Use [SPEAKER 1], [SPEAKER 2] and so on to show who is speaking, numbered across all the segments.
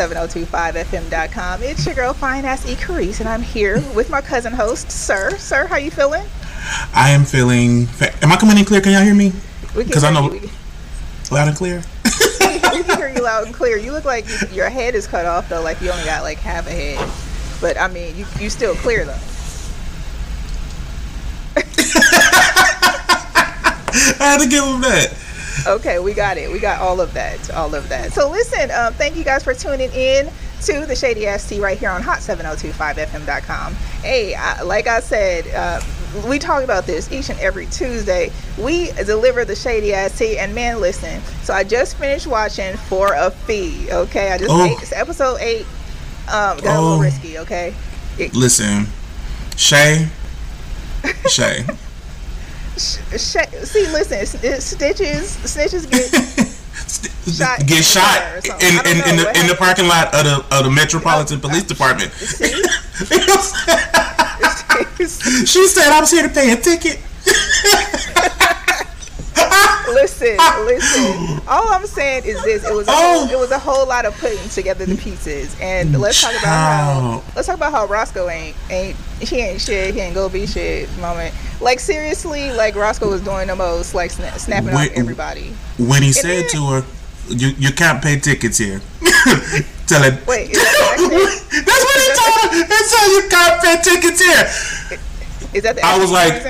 [SPEAKER 1] 7025fm.com. It's your girl, Fine Ass E. Carrice, and I'm here with my cousin host, Sir. Sir, how you feeling?
[SPEAKER 2] I am feeling. Fa- am I coming in clear? Can y'all hear me? Because I know.
[SPEAKER 1] You.
[SPEAKER 2] Loud and clear?
[SPEAKER 1] we can hear you loud and clear. You look like you, your head is cut off, though, like you only got like half a head. But I mean, you, you still clear, though.
[SPEAKER 2] I had to give him that.
[SPEAKER 1] Okay, we got it. We got all of that. All of that. So listen, um, thank you guys for tuning in to the Shady Ass Tea right here on hot7025fm.com. Hey, I, like I said, uh, we talk about this each and every Tuesday. We deliver the Shady Ass Tea, and man, listen. So I just finished watching For a Fee. Okay, I just
[SPEAKER 2] Oh.
[SPEAKER 1] ate, it's episode eight. Um, got a
[SPEAKER 2] Oh.
[SPEAKER 1] little risky. Okay. It-
[SPEAKER 2] Listen, Shay, Shay.
[SPEAKER 1] Sh- see, listen, stitches, snitches get Shot
[SPEAKER 2] Get
[SPEAKER 1] in
[SPEAKER 2] shot
[SPEAKER 1] the
[SPEAKER 2] in,
[SPEAKER 1] something. I don't
[SPEAKER 2] in, in the in the parking lot of the of the Metropolitan oh, Police uh, Department.
[SPEAKER 1] see.
[SPEAKER 2] she said, "I was here to pay a ticket."
[SPEAKER 1] Listen, listen. All I'm saying is this: it was a
[SPEAKER 2] Oh.
[SPEAKER 1] whole, it was a whole lot of putting together the pieces. And let's talk about how let's talk about how Roscoe ain't ain't he ain't shit. He ain't go be shit. Moment. Like seriously, like Roscoe was doing the most, like sna- snapping off everybody.
[SPEAKER 2] When he said
[SPEAKER 1] then-
[SPEAKER 2] to her, "You you can't pay tickets here," tell her.
[SPEAKER 1] Wait, is that?
[SPEAKER 2] That's what he told her. He said, "You can't pay tickets here."
[SPEAKER 1] Is that the
[SPEAKER 2] I was like,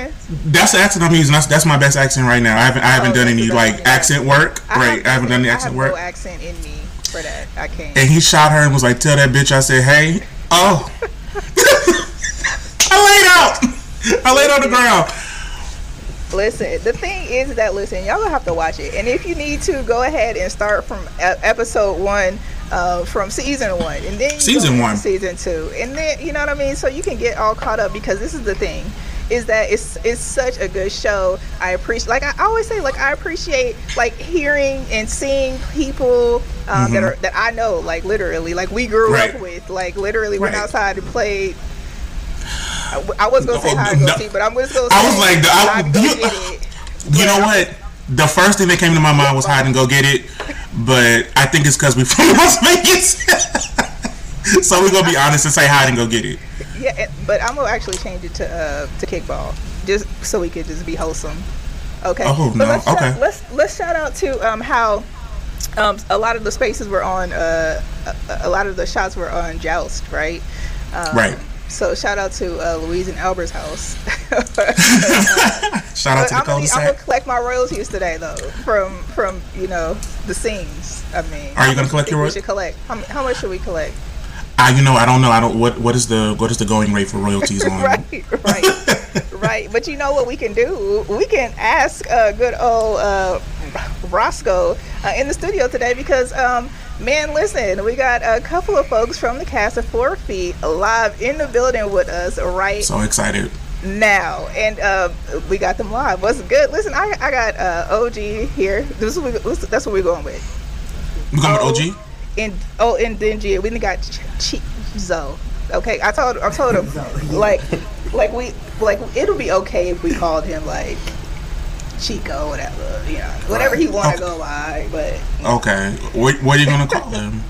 [SPEAKER 2] that's the accent I'm using. That's, that's my best accent right now. I haven't I haven't
[SPEAKER 1] Oh,
[SPEAKER 2] done any like
[SPEAKER 1] yeah.
[SPEAKER 2] accent work.
[SPEAKER 1] I
[SPEAKER 2] right, I haven't done the
[SPEAKER 1] I
[SPEAKER 2] accent
[SPEAKER 1] have
[SPEAKER 2] work.
[SPEAKER 1] no accent in me for that. I can't.
[SPEAKER 2] and he shot her and was like, "Tell that bitch I said hey." Oh, I laid out. I laid on the ground.
[SPEAKER 1] Listen, the thing is that listen, y'all gonna have to watch it, and if you need to, go ahead and start from episode one, uh, from season one, and then
[SPEAKER 2] Season one.
[SPEAKER 1] season two, and then you know what I mean. So you can get all caught up because this is the thing, is that it's it's such a good show. I appreciate, like I always say, like I appreciate like hearing and seeing people um, that
[SPEAKER 2] Mhm.
[SPEAKER 1] are that I know, like literally, like we grew
[SPEAKER 2] Right.
[SPEAKER 1] up with, like literally went outside and played. I, I was gonna say
[SPEAKER 2] No,
[SPEAKER 1] hide and go
[SPEAKER 2] no.
[SPEAKER 1] seek, but I'm just gonna say
[SPEAKER 2] I was like, I-
[SPEAKER 1] go
[SPEAKER 2] you-. You know what? The first thing that came to my mind was hide and go get it, but I think it's because we from Las Vegas. so we're gonna be honest and say hide and go get it.
[SPEAKER 1] Yeah, but I'm gonna actually change it to uh to kickball, just so we could just be wholesome. Okay.
[SPEAKER 2] Oh, no,
[SPEAKER 1] Let's
[SPEAKER 2] okay.
[SPEAKER 1] Shout, let's let's shout out to um how um a lot of the spaces were on uh a, a lot of the shots were on Joust, right? Um,
[SPEAKER 2] Right.
[SPEAKER 1] So shout out to uh, Louise and Albert's house.
[SPEAKER 2] Shout out to the
[SPEAKER 1] I'm, gonna, I'm gonna collect my royalties today, though, from from you know the scenes. I mean,
[SPEAKER 2] Are you gonna collect your
[SPEAKER 1] we should collect? How, how much should we collect?
[SPEAKER 2] I, you know, I don't know. I don't. What what is the what is the going rate for royalties on?
[SPEAKER 1] right, right, right. But you know what we can do? We can ask uh, good old uh, Roscoe uh, in the studio today because, um, man, listen, we got a couple of folks from the cast of For a Fee live in the building with us right
[SPEAKER 2] So excited.
[SPEAKER 1] now, and uh, we got them live. What's good? Listen, I, I got uh, OG here. This is what we, that's what we're going with.
[SPEAKER 2] We're going
[SPEAKER 1] Oh.
[SPEAKER 2] with OG.
[SPEAKER 1] And oh, and then G, we done got Ch- Chizo. Okay, I told I told him like like we like it'll be okay if we called him like Chico, whatever, you know, whatever he want to
[SPEAKER 2] Okay.
[SPEAKER 1] go by. But
[SPEAKER 2] Okay. What what are you gonna call him?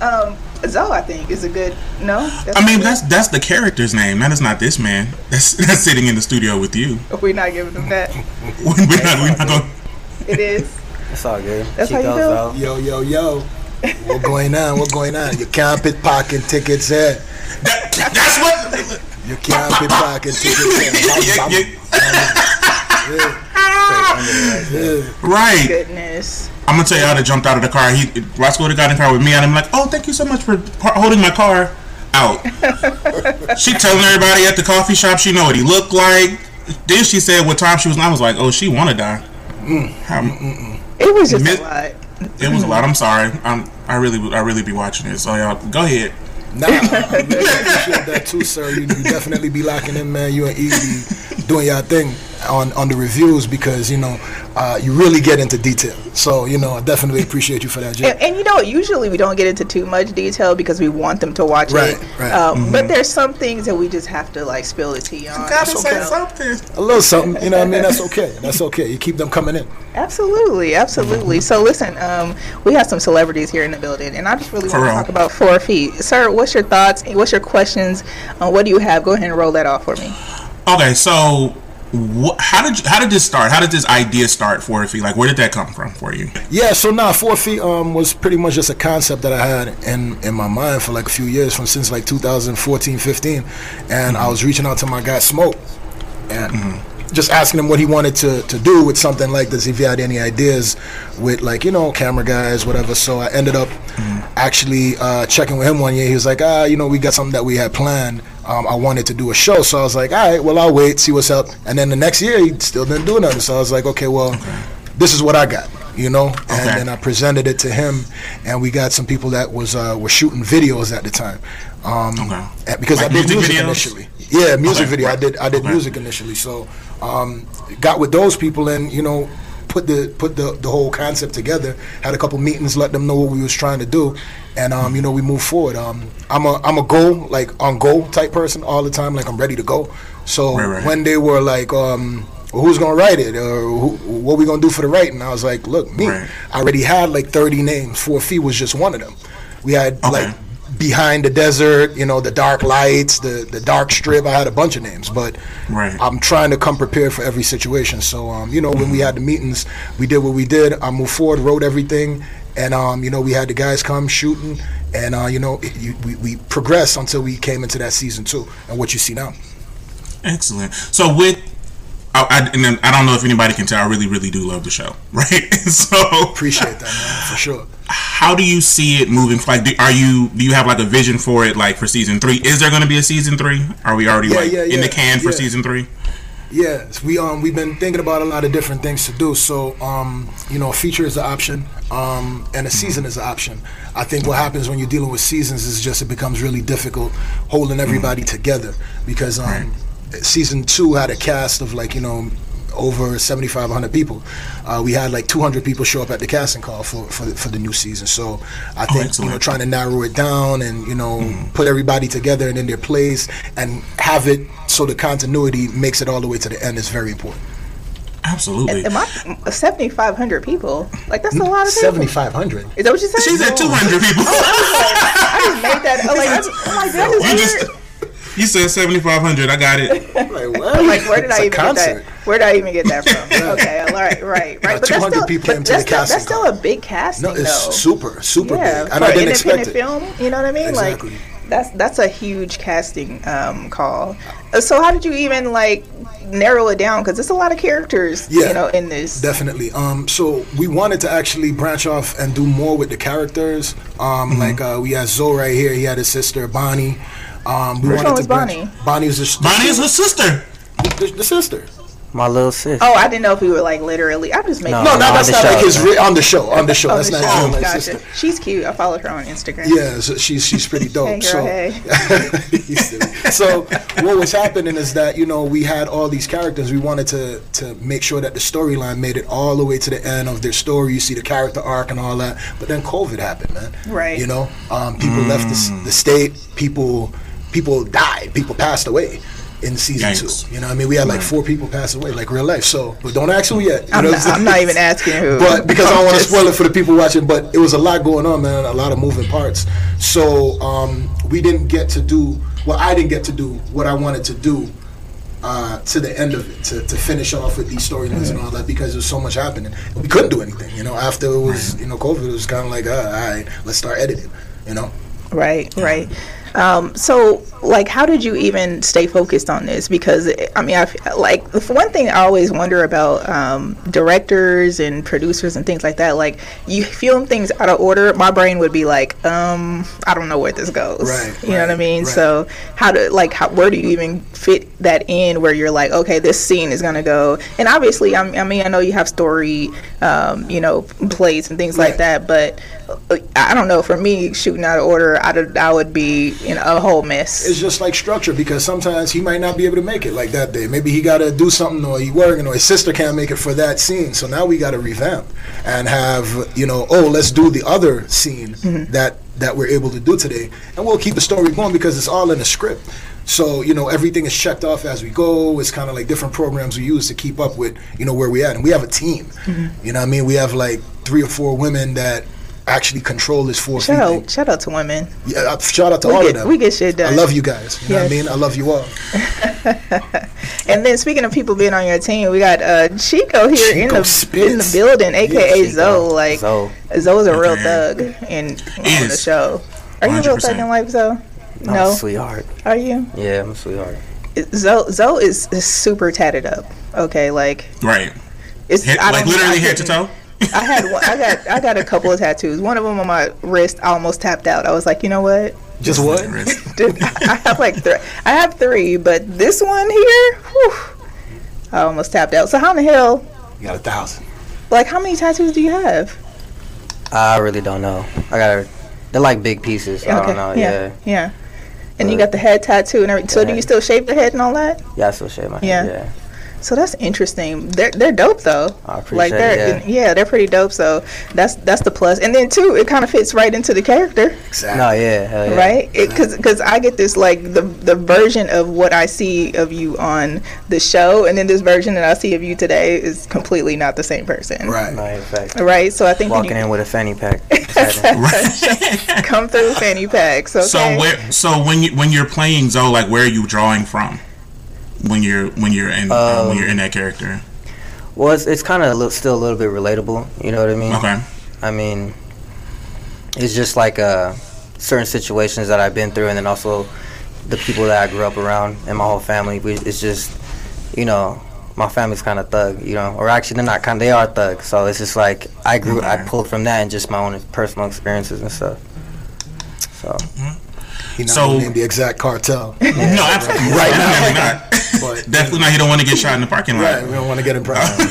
[SPEAKER 1] um, Zoe, I think is a good no. That's
[SPEAKER 2] I mean, that's that's the character's name. That is not this man. That's that's sitting in the studio with you.
[SPEAKER 1] we're not giving him that,
[SPEAKER 2] We're not, we're not going.
[SPEAKER 1] it is.
[SPEAKER 3] It's all good.
[SPEAKER 1] That's how you
[SPEAKER 3] Chico's
[SPEAKER 1] do?
[SPEAKER 4] Yo, yo, yo. What going on? What going on? You can't pickpocket tickets here.
[SPEAKER 2] That, that's what.
[SPEAKER 4] You can't pickpocket tickets here.
[SPEAKER 2] Yeah,
[SPEAKER 4] Bam,
[SPEAKER 2] yeah,
[SPEAKER 4] bam. Yeah.
[SPEAKER 2] right.
[SPEAKER 1] Goodness.
[SPEAKER 2] I'm gonna tell you how to jumped out of the car. He Roscoe would have got in the car with me, and I'm like, "Oh, thank you so much for par- holding my car out." she telling everybody at the coffee shop she know what he looked like. Then she said what time she was. I was like, "Oh, she want to die." Mm. How-
[SPEAKER 1] It was just
[SPEAKER 2] Mid-
[SPEAKER 1] a lot.
[SPEAKER 2] it was a lot. I'm sorry. I'm. I really. I really be watching it. So y'all, go ahead.
[SPEAKER 4] Nah, I really appreciate that too, sir. You, you definitely be locking in, man. You and Evie doing your thing. On on the reviews because you know uh, you really get into detail. So you know, I definitely appreciate you for that, Jay.
[SPEAKER 1] And, and, you know, usually we don't get into too much detail because we want them to watch
[SPEAKER 4] Right,
[SPEAKER 1] it.
[SPEAKER 4] right.
[SPEAKER 1] Um, But there's some things that we just have to like spill the tea on.
[SPEAKER 2] Gotta
[SPEAKER 4] That's
[SPEAKER 2] say
[SPEAKER 4] okay.
[SPEAKER 2] something.
[SPEAKER 4] A little something, you know what I mean? That's okay. That's okay. You keep them coming in.
[SPEAKER 1] Absolutely, absolutely. So listen, um, we have some celebrities here in the building, and I just really want to talk about For a Fee. Sir, what's your thoughts? What's your questions? Uh, what do you have? Go ahead and roll that off for me.
[SPEAKER 2] Okay, so how did you, how did this start? How did this idea start for you? Like, where did that come from for you?
[SPEAKER 4] Yeah, so now For a Fee um was pretty much just a concept that I had in in my mind for like a few years from since like 2014, 15, and I was reaching out to my guy Smoke, and just asking him what he wanted to to do with something like this. If he had any ideas with like you know camera guys, whatever. So I ended up actually uh, checking with him one year. He was like, ah, you know, we got something that we had planned. Um, I wanted to do a show, so I was like, all right, well, I'll wait, see what's up. And then the next year, he still didn't do nothing. So I was like, okay, well, this is what I got, you know. And
[SPEAKER 2] Okay.
[SPEAKER 4] then I presented it to him, and we got some people that was uh, were shooting videos at the time. Um,
[SPEAKER 2] Okay.
[SPEAKER 4] Because
[SPEAKER 2] Like
[SPEAKER 4] I did
[SPEAKER 2] music
[SPEAKER 4] music
[SPEAKER 2] videos?
[SPEAKER 4] initially. Yeah, music
[SPEAKER 2] Okay,
[SPEAKER 4] video. I did. I did music initially. So um, got with those people, and you know, put the put the, the whole concept together. Had a couple meetings, let them know what we was trying to do, and um, you know, we moved forward. Um, I'm a I'm a go like on go type person all the time. Like I'm ready to go. So
[SPEAKER 2] Right, right.
[SPEAKER 4] when they were like. Um, well, who's gonna write it, or who, what we gonna do for the writing? I was like, look, me.
[SPEAKER 2] Right.
[SPEAKER 4] I already had like 30 names. For a Fee was just one of them. We had
[SPEAKER 2] Okay.
[SPEAKER 4] like behind the desert, you know, the dark lights, the the dark strip. I had a bunch of names, but
[SPEAKER 2] Right.
[SPEAKER 4] I'm trying to come prepared for every situation. So, um, you know, when we had the meetings, we did what we did. I moved forward, wrote everything, and um, you know, we had the guys come shooting, and uh, you know, it, you, we we progressed until we came into that season two, and what you see now.
[SPEAKER 2] Excellent. So with I, I, and I don't know if anybody can tell. I really, really do love the show, right? so,
[SPEAKER 4] Appreciate that, man, for sure.
[SPEAKER 2] how do you see it moving? Like, do, are you do you have like a vision for it? Like for season three, is there going to be a season three? Are we already
[SPEAKER 4] Yeah,
[SPEAKER 2] like
[SPEAKER 4] yeah,
[SPEAKER 2] in the
[SPEAKER 4] yeah,
[SPEAKER 2] can for season three?
[SPEAKER 4] Yes, we um we've been thinking about a lot of different things to do. So um you know, a feature is an option, um and a season is an option. I think what happens when you're dealing with seasons is just it becomes really difficult holding everybody together because um season two had a cast of like you know over 7,500 people. Uh, we had like 200 people show up at the casting call for for the, for the new season. So I think you know trying to narrow it down and you know put everybody together and in their place and have it so the continuity makes it all the way to the end is very important.
[SPEAKER 2] Absolutely.
[SPEAKER 1] Am I 7,500 people? Like that's a lot of people.
[SPEAKER 4] 7,500.
[SPEAKER 1] Is that what you said?
[SPEAKER 2] She said two hundred people.
[SPEAKER 1] I just made that. I'm like, I'm, I'm like, that is weird.
[SPEAKER 2] Just you said seventy five hundred. I got it.
[SPEAKER 4] Like, what?
[SPEAKER 1] I'm like, where did
[SPEAKER 4] It's
[SPEAKER 1] I
[SPEAKER 4] a
[SPEAKER 1] even get that? Where did I even get that from? okay, all right, right, right. But that's
[SPEAKER 4] 200
[SPEAKER 1] still,
[SPEAKER 4] people
[SPEAKER 1] but that's
[SPEAKER 4] the
[SPEAKER 1] still,
[SPEAKER 4] casting
[SPEAKER 1] that's still a big casting,
[SPEAKER 4] No, it's
[SPEAKER 1] though.
[SPEAKER 4] super, super
[SPEAKER 1] yeah,
[SPEAKER 4] big.
[SPEAKER 1] for
[SPEAKER 4] And I didn't expect
[SPEAKER 1] independent
[SPEAKER 4] it.
[SPEAKER 1] film. You know what I mean?
[SPEAKER 4] Exactly.
[SPEAKER 1] Like that's that's a huge casting um, call. Uh, So how did you even like narrow it down? Because there's a lot of characters,
[SPEAKER 4] Yeah.
[SPEAKER 1] you know, in this.
[SPEAKER 4] Definitely. Um, so we wanted to actually branch off and do more with the characters. Um,
[SPEAKER 1] Mm-hmm.
[SPEAKER 4] like uh, we had Zoe right here. He had his sister Bonnie. Um, we
[SPEAKER 1] Which
[SPEAKER 4] wanted
[SPEAKER 1] one was
[SPEAKER 4] branch-
[SPEAKER 1] Bonnie?
[SPEAKER 4] Bonnie was the,
[SPEAKER 2] Bonnie is her sister.
[SPEAKER 4] the, the sister.
[SPEAKER 3] My little sis.
[SPEAKER 1] Oh, I didn't know if we were like literally. I'm just making.
[SPEAKER 3] No,
[SPEAKER 4] No,
[SPEAKER 3] on
[SPEAKER 4] no, that's not
[SPEAKER 3] show,
[SPEAKER 4] like his re- on the show. On the show.
[SPEAKER 1] Oh,
[SPEAKER 4] that's
[SPEAKER 1] the
[SPEAKER 4] not
[SPEAKER 1] show.
[SPEAKER 4] his real
[SPEAKER 1] Gotcha.
[SPEAKER 4] sister.
[SPEAKER 1] She's cute. I followed her on Instagram.
[SPEAKER 4] Yeah, so she's she's pretty dope.
[SPEAKER 1] Hey, girl,
[SPEAKER 4] so,
[SPEAKER 1] hey.
[SPEAKER 4] So what was happening is that you know we had all these characters. We wanted to to make sure that the storyline made it all the way to the end of their story. You see the character arc and all that. But then COVID happened, man.
[SPEAKER 1] Right.
[SPEAKER 4] You know, um, people left the, the state. People people died. People passed away. In season
[SPEAKER 2] Yikes.
[SPEAKER 4] two, you know, what I mean, we had like four people pass away, like real life. So, but don't ask who yet. You
[SPEAKER 1] I'm
[SPEAKER 4] know
[SPEAKER 1] not,
[SPEAKER 4] I'm
[SPEAKER 1] I'm not even asking who.
[SPEAKER 4] but because I
[SPEAKER 1] I'm
[SPEAKER 4] don't want to spoil it for the people watching, but it was a lot going on, man, a lot of moving parts. So um, we didn't get to do well. I didn't get to do what I wanted to do uh, to the end of it, to, to finish off with these storylines and all that, because there's so much happening. We couldn't do anything, you know. After it was, you know, COVID, it was kind of like, uh, all right, let's start editing, you know.
[SPEAKER 1] Right, right. Um, so, like, how did you even stay focused on this? Because I mean, I f- like for one thing, I always wonder about um, directors and producers and things like that. Like, you film things out of order, my brain would be like, um, I don't know where this goes.
[SPEAKER 4] Right,
[SPEAKER 1] You know what I mean?
[SPEAKER 4] right.
[SPEAKER 1] So, how do like how, where do you even fit that in? Where you're like, okay, this scene is gonna go, and obviously, I'm, I mean, I know you have story, um, you know, plays and things like that, but I don't know. For me, shooting out of order, I'd, I would be you know a whole mess.
[SPEAKER 4] It's just like structure because sometimes he might not be able to make it like that day. Maybe he got to do something or he working or his sister can't make it for that scene. So now we got to revamp and have you know oh let's do the other scene
[SPEAKER 1] Mm-hmm.
[SPEAKER 4] that that we're able to do today and we'll keep the story going because it's all in the script. So you know everything is checked off as we go. It's kind of like different programs we use to keep up with you know where we at, and we have a team.
[SPEAKER 1] Mm-hmm.
[SPEAKER 4] You know what I mean? We have like three or four women that actually control this four
[SPEAKER 1] Shout
[SPEAKER 4] feet
[SPEAKER 1] out, shout out to women.
[SPEAKER 4] Yeah, uh, shout out to
[SPEAKER 1] We
[SPEAKER 4] all
[SPEAKER 1] get,
[SPEAKER 4] of them.
[SPEAKER 1] we get shit done.
[SPEAKER 4] I love you guys. You know what I mean? I love you all.
[SPEAKER 1] And then speaking of people being on your team, we got uh, Chico here in the
[SPEAKER 4] spits.
[SPEAKER 1] in the building, aka
[SPEAKER 4] Yeah,
[SPEAKER 1] Zoe. Like
[SPEAKER 3] Zoe.
[SPEAKER 1] Zoe's a real
[SPEAKER 2] Okay.
[SPEAKER 1] thug in on the show. Are you a real thug in life, Zoe?
[SPEAKER 3] I'm
[SPEAKER 1] No.
[SPEAKER 3] a sweetheart.
[SPEAKER 1] Are you?
[SPEAKER 3] Yeah, I'm a sweetheart.
[SPEAKER 1] Zoe, Zoe is, is super tatted up. Okay, like
[SPEAKER 2] Right.
[SPEAKER 1] it's
[SPEAKER 2] Head,
[SPEAKER 1] I
[SPEAKER 2] like literally
[SPEAKER 1] I
[SPEAKER 2] head to toe.
[SPEAKER 1] I had one, I got I got a couple of tattoos. One of them on my wrist, I almost tapped out. I was like, you know what?
[SPEAKER 4] Just what?
[SPEAKER 1] Dude, I have like three. I have three, but this one here, whew, I almost tapped out. So how in the hell?
[SPEAKER 4] You got a thousand.
[SPEAKER 1] Like, how many tattoos do you have?
[SPEAKER 3] I really don't know. I got they're like big pieces. I don't know.
[SPEAKER 1] yeah,
[SPEAKER 3] Yeah.
[SPEAKER 1] yeah. And you got the head tattoo and everything. So do you still shave the head and all that?
[SPEAKER 3] Yeah, I still shave my
[SPEAKER 1] Yeah.
[SPEAKER 3] head. Yeah.
[SPEAKER 1] So that's interesting. They're they're dope though.
[SPEAKER 3] I appreciate
[SPEAKER 1] like they're
[SPEAKER 3] it. Yeah.
[SPEAKER 1] yeah, they're pretty dope. So that's that's the plus. And then too, it kind of fits right into the character.
[SPEAKER 4] Exactly.
[SPEAKER 3] No, yeah, hell yeah.
[SPEAKER 1] right because because i get this like the the version of what i see of you on the show and then this version that i see of you today is completely not the same person
[SPEAKER 4] Right.
[SPEAKER 3] No, in fact.
[SPEAKER 1] right so i think when
[SPEAKER 3] Walking
[SPEAKER 1] you
[SPEAKER 3] in with a fanny pack.
[SPEAKER 1] Come through fanny packs okay?
[SPEAKER 2] So where? So when you when you're playing Zoe, like where are you drawing from? When you're when you're in uh, when you're in that character.
[SPEAKER 3] well, it's, it's kind of still a little bit relatable. You know what I mean?
[SPEAKER 2] Okay.
[SPEAKER 3] I mean, it's just like uh, certain situations that I've been through, and then also the people that I grew up around and my whole family. We, it's just, you know, my family's kind of thug, you know, or actually they're not kind. They are thugs, so it's just like I grew, I pulled from that and just my own personal experiences and stuff. So
[SPEAKER 4] He not
[SPEAKER 2] So-
[SPEAKER 4] gonna the exact cartel.
[SPEAKER 2] No, absolutely. Right now, not.
[SPEAKER 4] But
[SPEAKER 2] Definitely not. You don't want to get shot in the parking lot.
[SPEAKER 4] right, we don't want to get in problem.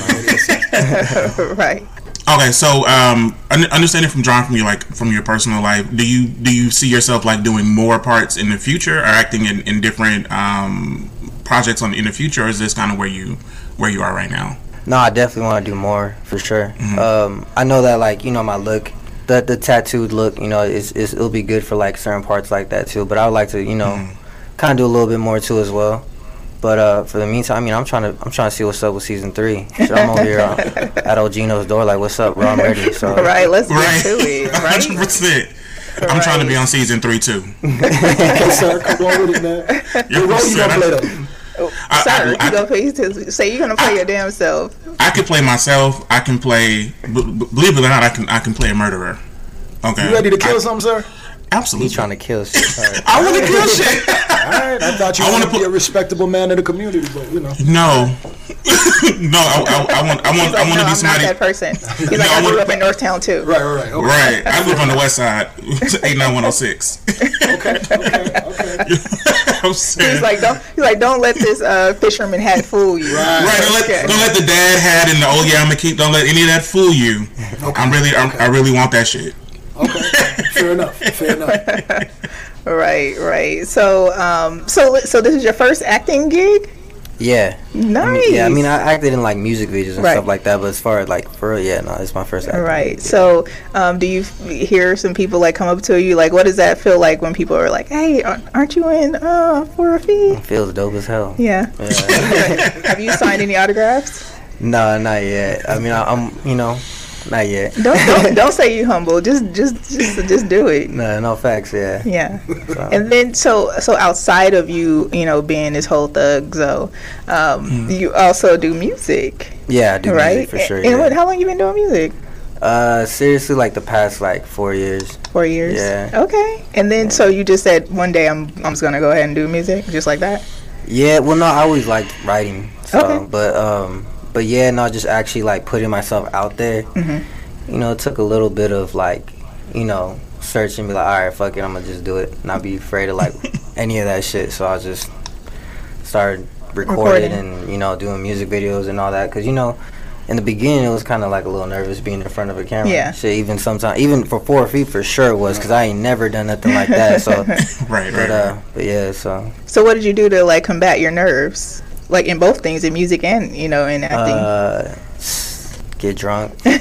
[SPEAKER 1] right
[SPEAKER 2] Okay, so um, understanding from John from your like from your personal life, do you do you see yourself like doing more parts in the future or acting in, in different um, projects on in the future, or is this kind of where you where you are right now?
[SPEAKER 3] no, I definitely want to do more for sure.
[SPEAKER 2] Mm-hmm.
[SPEAKER 3] Um, I know that like you know my look. The, the tattooed look, you know, is, is it'll be good for like certain parts like that too. But I would like to, you know,
[SPEAKER 2] Mm-hmm.
[SPEAKER 3] kind of do a little bit more too as well. But uh, for the meantime, I mean, I'm trying to I'm trying to see what's up with season three. So I'm over here uh, at Ogino's door, like, what's up, bro? I'm ready. So
[SPEAKER 1] right let's get
[SPEAKER 2] Right,
[SPEAKER 1] to it
[SPEAKER 2] hundred
[SPEAKER 1] right
[SPEAKER 2] percent. I'm trying to be on season three too.
[SPEAKER 4] okay, sir, come on with it, man.
[SPEAKER 2] You're
[SPEAKER 4] What role you gonna play though?
[SPEAKER 2] I,
[SPEAKER 1] sir
[SPEAKER 2] I,
[SPEAKER 1] you gonna play say you're gonna play your damn self
[SPEAKER 2] I, I can play myself. I can play. b- b- Believe it or not, I can. I can play a murderer. Okay.
[SPEAKER 4] You ready to kill
[SPEAKER 2] I,
[SPEAKER 4] something, sir?
[SPEAKER 2] Absolutely.
[SPEAKER 3] he's trying to kill shit. Sorry.
[SPEAKER 2] I want to kill shit.
[SPEAKER 4] All right, I thought you
[SPEAKER 2] I wanna
[SPEAKER 4] wanted to be a respectable man in the community, but you know.
[SPEAKER 2] No, no. I, I, I want. I want.
[SPEAKER 1] He's like,
[SPEAKER 2] I want
[SPEAKER 1] no,
[SPEAKER 2] to be
[SPEAKER 1] I'm
[SPEAKER 2] somebody.
[SPEAKER 1] not that person he's like
[SPEAKER 2] I
[SPEAKER 1] i grew up in northtown too
[SPEAKER 4] Right, right, right. Okay,
[SPEAKER 2] Right. I live on the west side. Eight nine one zero six.
[SPEAKER 4] okay, okay, okay.
[SPEAKER 2] I'm saying.
[SPEAKER 1] he's like don't he's like don't let this uh fisherman hat fool you
[SPEAKER 4] Right.
[SPEAKER 2] Right, don't let,
[SPEAKER 1] Okay.
[SPEAKER 2] don't let the dad hat and the oh yeah I'm gonna keep. Don't let any of that fool you. I'm really, I'm, I really want that shit.
[SPEAKER 4] Okay, fair enough. Fair enough.
[SPEAKER 1] Right, right. So, um, so, so this is your first acting gig?
[SPEAKER 3] Yeah.
[SPEAKER 1] Nice.
[SPEAKER 3] I mean, yeah, I mean, I acted in like music videos and
[SPEAKER 1] Right.
[SPEAKER 3] stuff like that, but as far as like for real, yeah, no, it's my first. acting
[SPEAKER 1] Right.
[SPEAKER 3] yeah.
[SPEAKER 1] So, um, do you f- hear some people like come up to you? Like, what does that feel like when people are like, "Hey, aren't you in uh, for a fee?"
[SPEAKER 3] It feels dope as hell.
[SPEAKER 1] Yeah.
[SPEAKER 3] Yeah.
[SPEAKER 1] Have you signed any autographs?
[SPEAKER 3] no, not yet. I mean, I, I'm, you know, not yet.
[SPEAKER 1] Don't don't, don't say you humble. Just just just just do it.
[SPEAKER 3] No, no facts. Yeah.
[SPEAKER 1] Yeah.
[SPEAKER 3] So,
[SPEAKER 1] And then so so outside of you, you know, being this whole thug, so um, you also do music,
[SPEAKER 3] yeah, I do
[SPEAKER 1] right?
[SPEAKER 3] music for sure.
[SPEAKER 1] And
[SPEAKER 3] yeah.
[SPEAKER 1] what, how long you been doing music?
[SPEAKER 3] Uh, seriously, like the past like four years.
[SPEAKER 1] Four years.
[SPEAKER 3] Yeah.
[SPEAKER 1] Okay. And then so you just said one day I'm I'm just gonna go ahead and do music just like that.
[SPEAKER 3] Yeah, well, no, I always liked writing. So,
[SPEAKER 1] Okay.
[SPEAKER 3] but um, but yeah, no, just actually like putting myself out there.
[SPEAKER 1] Mhm.
[SPEAKER 3] You know, it took a little bit of like, you know, searching, be like, all right, fuck it, I'm gonna just do it, not be afraid of like any of that shit. So I just started recording
[SPEAKER 1] Recording.
[SPEAKER 3] and you know doing music videos and all that, cause you know. in the beginning, it was kind of like a little nervous being in front of a camera.
[SPEAKER 1] Yeah.
[SPEAKER 3] Shit, even sometimes, even for four feet, for sure it was because I ain't never done nothing like that. So,
[SPEAKER 2] Right, right,
[SPEAKER 3] but uh,
[SPEAKER 2] right.
[SPEAKER 3] but yeah, so
[SPEAKER 1] So what did you do to like combat your nerves? Like in both things, in music and you know in acting.
[SPEAKER 3] uh, get drunk.
[SPEAKER 2] Do you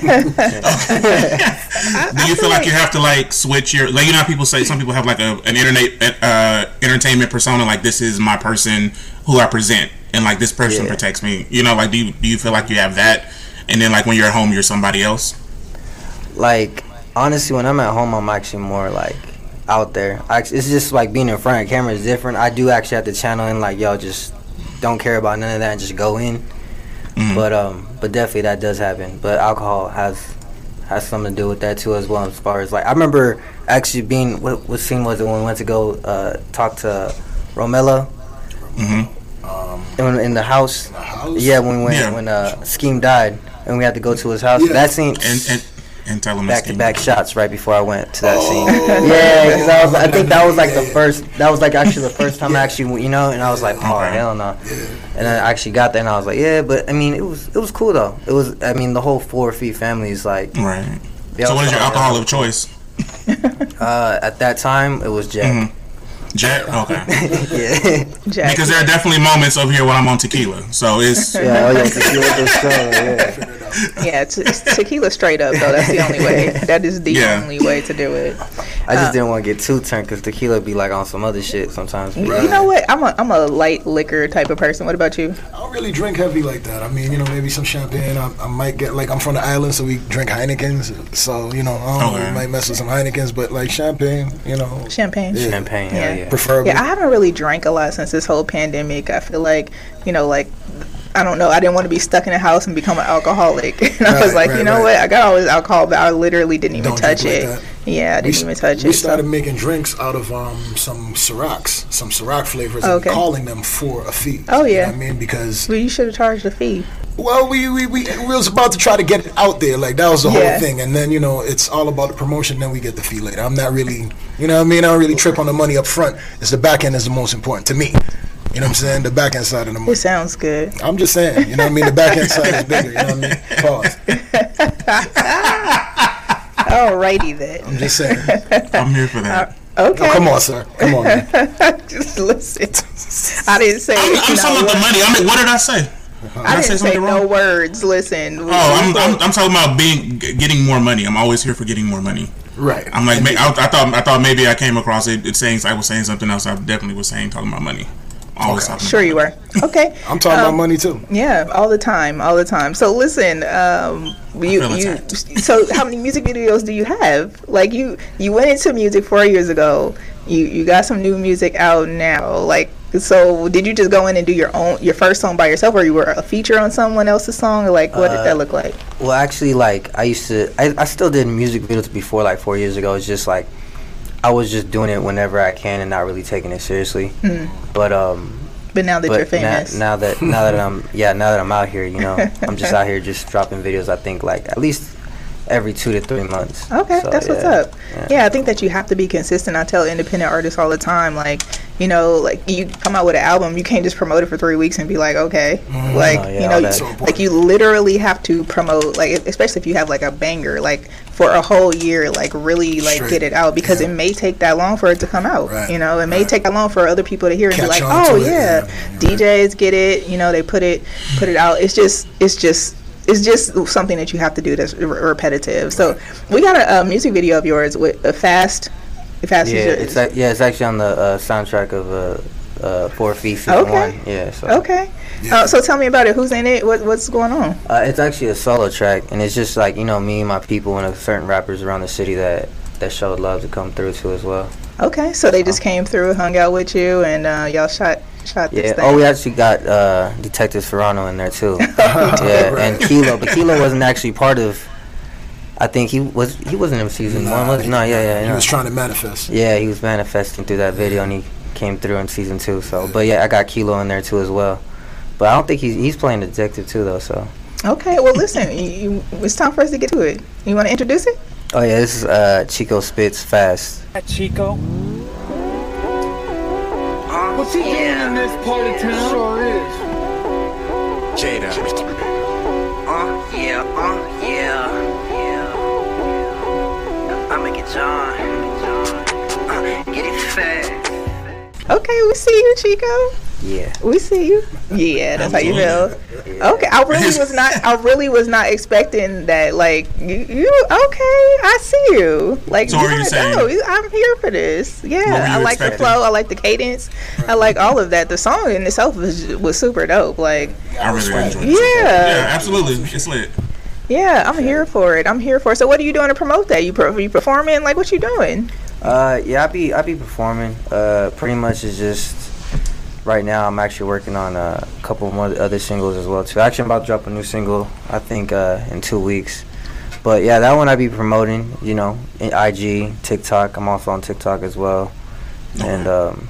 [SPEAKER 2] feel like you have to like switch your like you know how people say some people have like a an internet uh entertainment persona like this is my person who I present and like this person
[SPEAKER 3] Yeah.
[SPEAKER 2] protects me. You know, like do you do you feel like you have that and then like when you're at home you're somebody else?
[SPEAKER 3] like honestly, when I'm at home, I'm actually more like out there. I, it's just like being in front of camera is different. I do actually have to channel in like yo, just don't care about none of that and just go in.
[SPEAKER 2] Mhm.
[SPEAKER 3] But um, but definitely that does happen. But alcohol has has something to do with that too as well. As far as like I remember actually being what what scene was it when we went to go uh, talk to Romella
[SPEAKER 2] Mhm.
[SPEAKER 4] Um,
[SPEAKER 3] in, in the house.
[SPEAKER 4] the house.
[SPEAKER 3] Yeah, when we went,
[SPEAKER 2] Yeah.
[SPEAKER 3] when uh, Scheme died and we had to go to his house.
[SPEAKER 4] Yeah.
[SPEAKER 3] That scene
[SPEAKER 2] And and and tell them
[SPEAKER 3] back to back shots right before I went to that
[SPEAKER 4] Oh.
[SPEAKER 3] scene. Yeah, because I was I think that was like the first that was like actually the first time I actually you know and I was like oh
[SPEAKER 2] Okay.
[SPEAKER 3] hell no, and I actually got there and I was like yeah but I mean it was it was cool though it was I mean the whole For a Fee family is like
[SPEAKER 2] Right.
[SPEAKER 3] they
[SPEAKER 2] So what is your alcohol of choice?
[SPEAKER 3] Uh, at that time it was Jack.
[SPEAKER 2] Mhm. Jack? Okay.
[SPEAKER 3] yeah.
[SPEAKER 1] Jack.
[SPEAKER 2] Because there are definitely moments over here when I'm on tequila. So it's
[SPEAKER 3] yeah, oh yeah, tequila was strong, yeah.
[SPEAKER 1] yeah, te- tequila straight up though. That's the only way. That is the
[SPEAKER 2] Yeah.
[SPEAKER 1] only way to do it.
[SPEAKER 3] I just
[SPEAKER 1] Uh,
[SPEAKER 3] didn't want to get too turned because tequila be like on some other shit sometimes.
[SPEAKER 1] You you know what? I'm a I'm a light liquor type of person. What about you?
[SPEAKER 4] I don't really drink heavy like that. I mean, you know, maybe some champagne. I, I might get like I'm from the island, so we drink Heinekens. So you know, I don't know, we might mess with some Heinekens, but like champagne, you know,
[SPEAKER 1] Champagne.
[SPEAKER 4] Yeah.
[SPEAKER 3] Champagne,
[SPEAKER 1] Yeah.
[SPEAKER 3] hell yeah.
[SPEAKER 4] preferably.
[SPEAKER 1] Yeah, I haven't really drank a lot since this whole pandemic. I feel like, you know, like I don't know. I didn't want to be stuck in a house and become an alcoholic. And I was like,
[SPEAKER 4] right,
[SPEAKER 1] you know
[SPEAKER 4] right.
[SPEAKER 1] what? I got all this alcohol, but I literally didn't even
[SPEAKER 4] Don't
[SPEAKER 1] touch it.
[SPEAKER 4] like
[SPEAKER 1] yeah, I didn't even touch
[SPEAKER 4] we
[SPEAKER 1] it. so-
[SPEAKER 4] started making drinks out of um, some Cirocs, some Ciroc flavors,
[SPEAKER 1] Okay.
[SPEAKER 4] and calling them for a fee.
[SPEAKER 1] Oh,
[SPEAKER 4] You know
[SPEAKER 1] yeah.
[SPEAKER 4] what I mean, because
[SPEAKER 1] Well, you should have charged a fee.
[SPEAKER 4] well, we, we we we was about to try to get it out there, like that was the
[SPEAKER 1] Yeah.
[SPEAKER 4] whole thing, and then you know it's all about the promotion. Then we get the fee later. I'm not really, you know, what I mean, I don't really trip on the money up front. It's the back end is the most important to me. You know what I'm saying? The back end side of the money.
[SPEAKER 1] It sounds good.
[SPEAKER 4] I'm just saying, you know what I mean? The back end side is bigger, you know what I mean? Pause.
[SPEAKER 1] Alrighty then.
[SPEAKER 4] I'm just saying.
[SPEAKER 2] I'm here for that.
[SPEAKER 1] Uh, okay.
[SPEAKER 4] Oh, come on, sir. Come on.
[SPEAKER 1] Just listen. I didn't say.
[SPEAKER 2] I'm, I'm
[SPEAKER 1] no,
[SPEAKER 2] talking about the money. I mean, what did I say?
[SPEAKER 1] I
[SPEAKER 2] I say
[SPEAKER 1] didn't say
[SPEAKER 2] something
[SPEAKER 1] no
[SPEAKER 2] wrong?
[SPEAKER 1] words. Listen.
[SPEAKER 2] Oh, I'm, I'm, I'm talking about being getting more money. I'm always here for getting more money.
[SPEAKER 4] Right.
[SPEAKER 2] I'm like, I, I thought I thought maybe I came across it, it saying I was saying something else. I definitely was saying talking about money. Always
[SPEAKER 4] Okay.
[SPEAKER 1] Sure you were. Okay.
[SPEAKER 4] I'm talking
[SPEAKER 1] Um,
[SPEAKER 4] about money too.
[SPEAKER 1] Yeah, all the time, all the time. So listen, um, you, you so how many music videos do you have? Like you, you went into music four years ago. You you got some new music out now. Like so, did you just go in and do your own your first song by yourself, or you were a feature on someone else's song, or like what did
[SPEAKER 3] Uh,
[SPEAKER 1] that look like?
[SPEAKER 3] Well, actually, like I used to, I, I still did music videos before, like four years ago. It's just like I was just doing it whenever I can and not really taking it seriously.
[SPEAKER 1] Mm.
[SPEAKER 3] But um,
[SPEAKER 1] But now that you're
[SPEAKER 3] but now,
[SPEAKER 1] famous,
[SPEAKER 3] now that now that I'm yeah now that I'm out here, you know, I'm just out here just dropping videos. I think like at least every two to three months.
[SPEAKER 1] Okay,
[SPEAKER 3] So,
[SPEAKER 1] that's what's up. Yeah. I think that you have to be consistent. I tell independent artists all the time, like, you know, like you come out with an album, you can't just promote it for three weeks and be like, okay, like,
[SPEAKER 3] Oh, yeah,
[SPEAKER 1] you know,
[SPEAKER 3] that.
[SPEAKER 4] So
[SPEAKER 1] like you literally have to promote, like, especially if you have like a banger, like for a whole year, like really like
[SPEAKER 4] Straight.
[SPEAKER 1] get it out because
[SPEAKER 4] Yeah.
[SPEAKER 1] it may take that long for it to come out.
[SPEAKER 4] Right,
[SPEAKER 1] You know, it may
[SPEAKER 4] right.
[SPEAKER 1] take that long for other people to hear and be like, oh
[SPEAKER 4] it,
[SPEAKER 1] yeah,
[SPEAKER 4] yeah,
[SPEAKER 1] DJs get it. You know, they put it put it out. It's just it's just it's just something that you have to do that's re- repetitive. So we got a, a music video of yours with a fast, fast.
[SPEAKER 3] Yeah, it's ac- yeah, it's actually on the uh, soundtrack of uh, uh, For a Fee Season
[SPEAKER 1] Okay.
[SPEAKER 3] One. Yeah, so
[SPEAKER 1] okay.
[SPEAKER 4] Yeah.
[SPEAKER 1] Uh, so tell me about it. Who's in it? What, what's going on?
[SPEAKER 3] Uh, it's actually a solo track, and it's just like you know me and my people and certain rappers around the city that that showed love to come through to as well.
[SPEAKER 1] Okay, so they just came through, hung out with you, and uh, y'all shot shot this
[SPEAKER 3] Yeah.
[SPEAKER 1] thing.
[SPEAKER 3] Oh, we actually got uh, Detective Serrano in there too. yeah, and Kilo, but Kilo wasn't actually part of. I think he was. He wasn't in season
[SPEAKER 4] Nah,
[SPEAKER 3] one. Was, no, yeah, yeah,
[SPEAKER 4] He
[SPEAKER 3] no.
[SPEAKER 4] was trying to manifest.
[SPEAKER 3] Yeah, he was manifesting through that video, and he came through in season two. So, but yeah, I got Kilo in there too as well. But I don't think he's he's playing detective too though. So.
[SPEAKER 1] Okay, well listen, you, you, it's time for us to get to it. You want to introduce it?
[SPEAKER 3] Oh yeah, this is uh, Chico Spits Fast.
[SPEAKER 5] Chico. What's he doing in this part of town? Sure is.
[SPEAKER 6] Jada. Uh,
[SPEAKER 5] Yeah, uh, yeah, yeah. I make it John. Uh, get it fast.
[SPEAKER 1] Okay, we see you, Chico.
[SPEAKER 3] Yeah.
[SPEAKER 1] We see you. Yeah, that's how you feel. Okay, I really was not. I really was not expecting that. Like you, you okay? I see you. Like
[SPEAKER 2] So what are you
[SPEAKER 1] yeah,
[SPEAKER 2] saying?
[SPEAKER 1] no, I'm here for this. Yeah, I
[SPEAKER 2] you
[SPEAKER 1] like the flow. I like the cadence. I like all of that. The song in itself was was super dope. Like
[SPEAKER 2] I really enjoyed it.
[SPEAKER 1] yeah,
[SPEAKER 2] Yeah, absolutely. It's lit.
[SPEAKER 1] yeah, I'm here for it. I'm here for it. So what are you doing to promote that? You pro- you performing? Like what you doing?
[SPEAKER 3] Uh, yeah, I be I be performing. Uh, pretty much is just right now. I'm actually working on a couple more other singles as well too. Actually, I'm about to drop a new single. I think uh, in two weeks. But yeah, that one I be promoting. You know, in IG, TikTok. I'm also on TikTok as well. And um,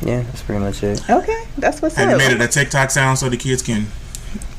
[SPEAKER 3] yeah, that's pretty much it.
[SPEAKER 1] Okay, that's what's
[SPEAKER 2] Have you made it a TikTok sound so the kids can?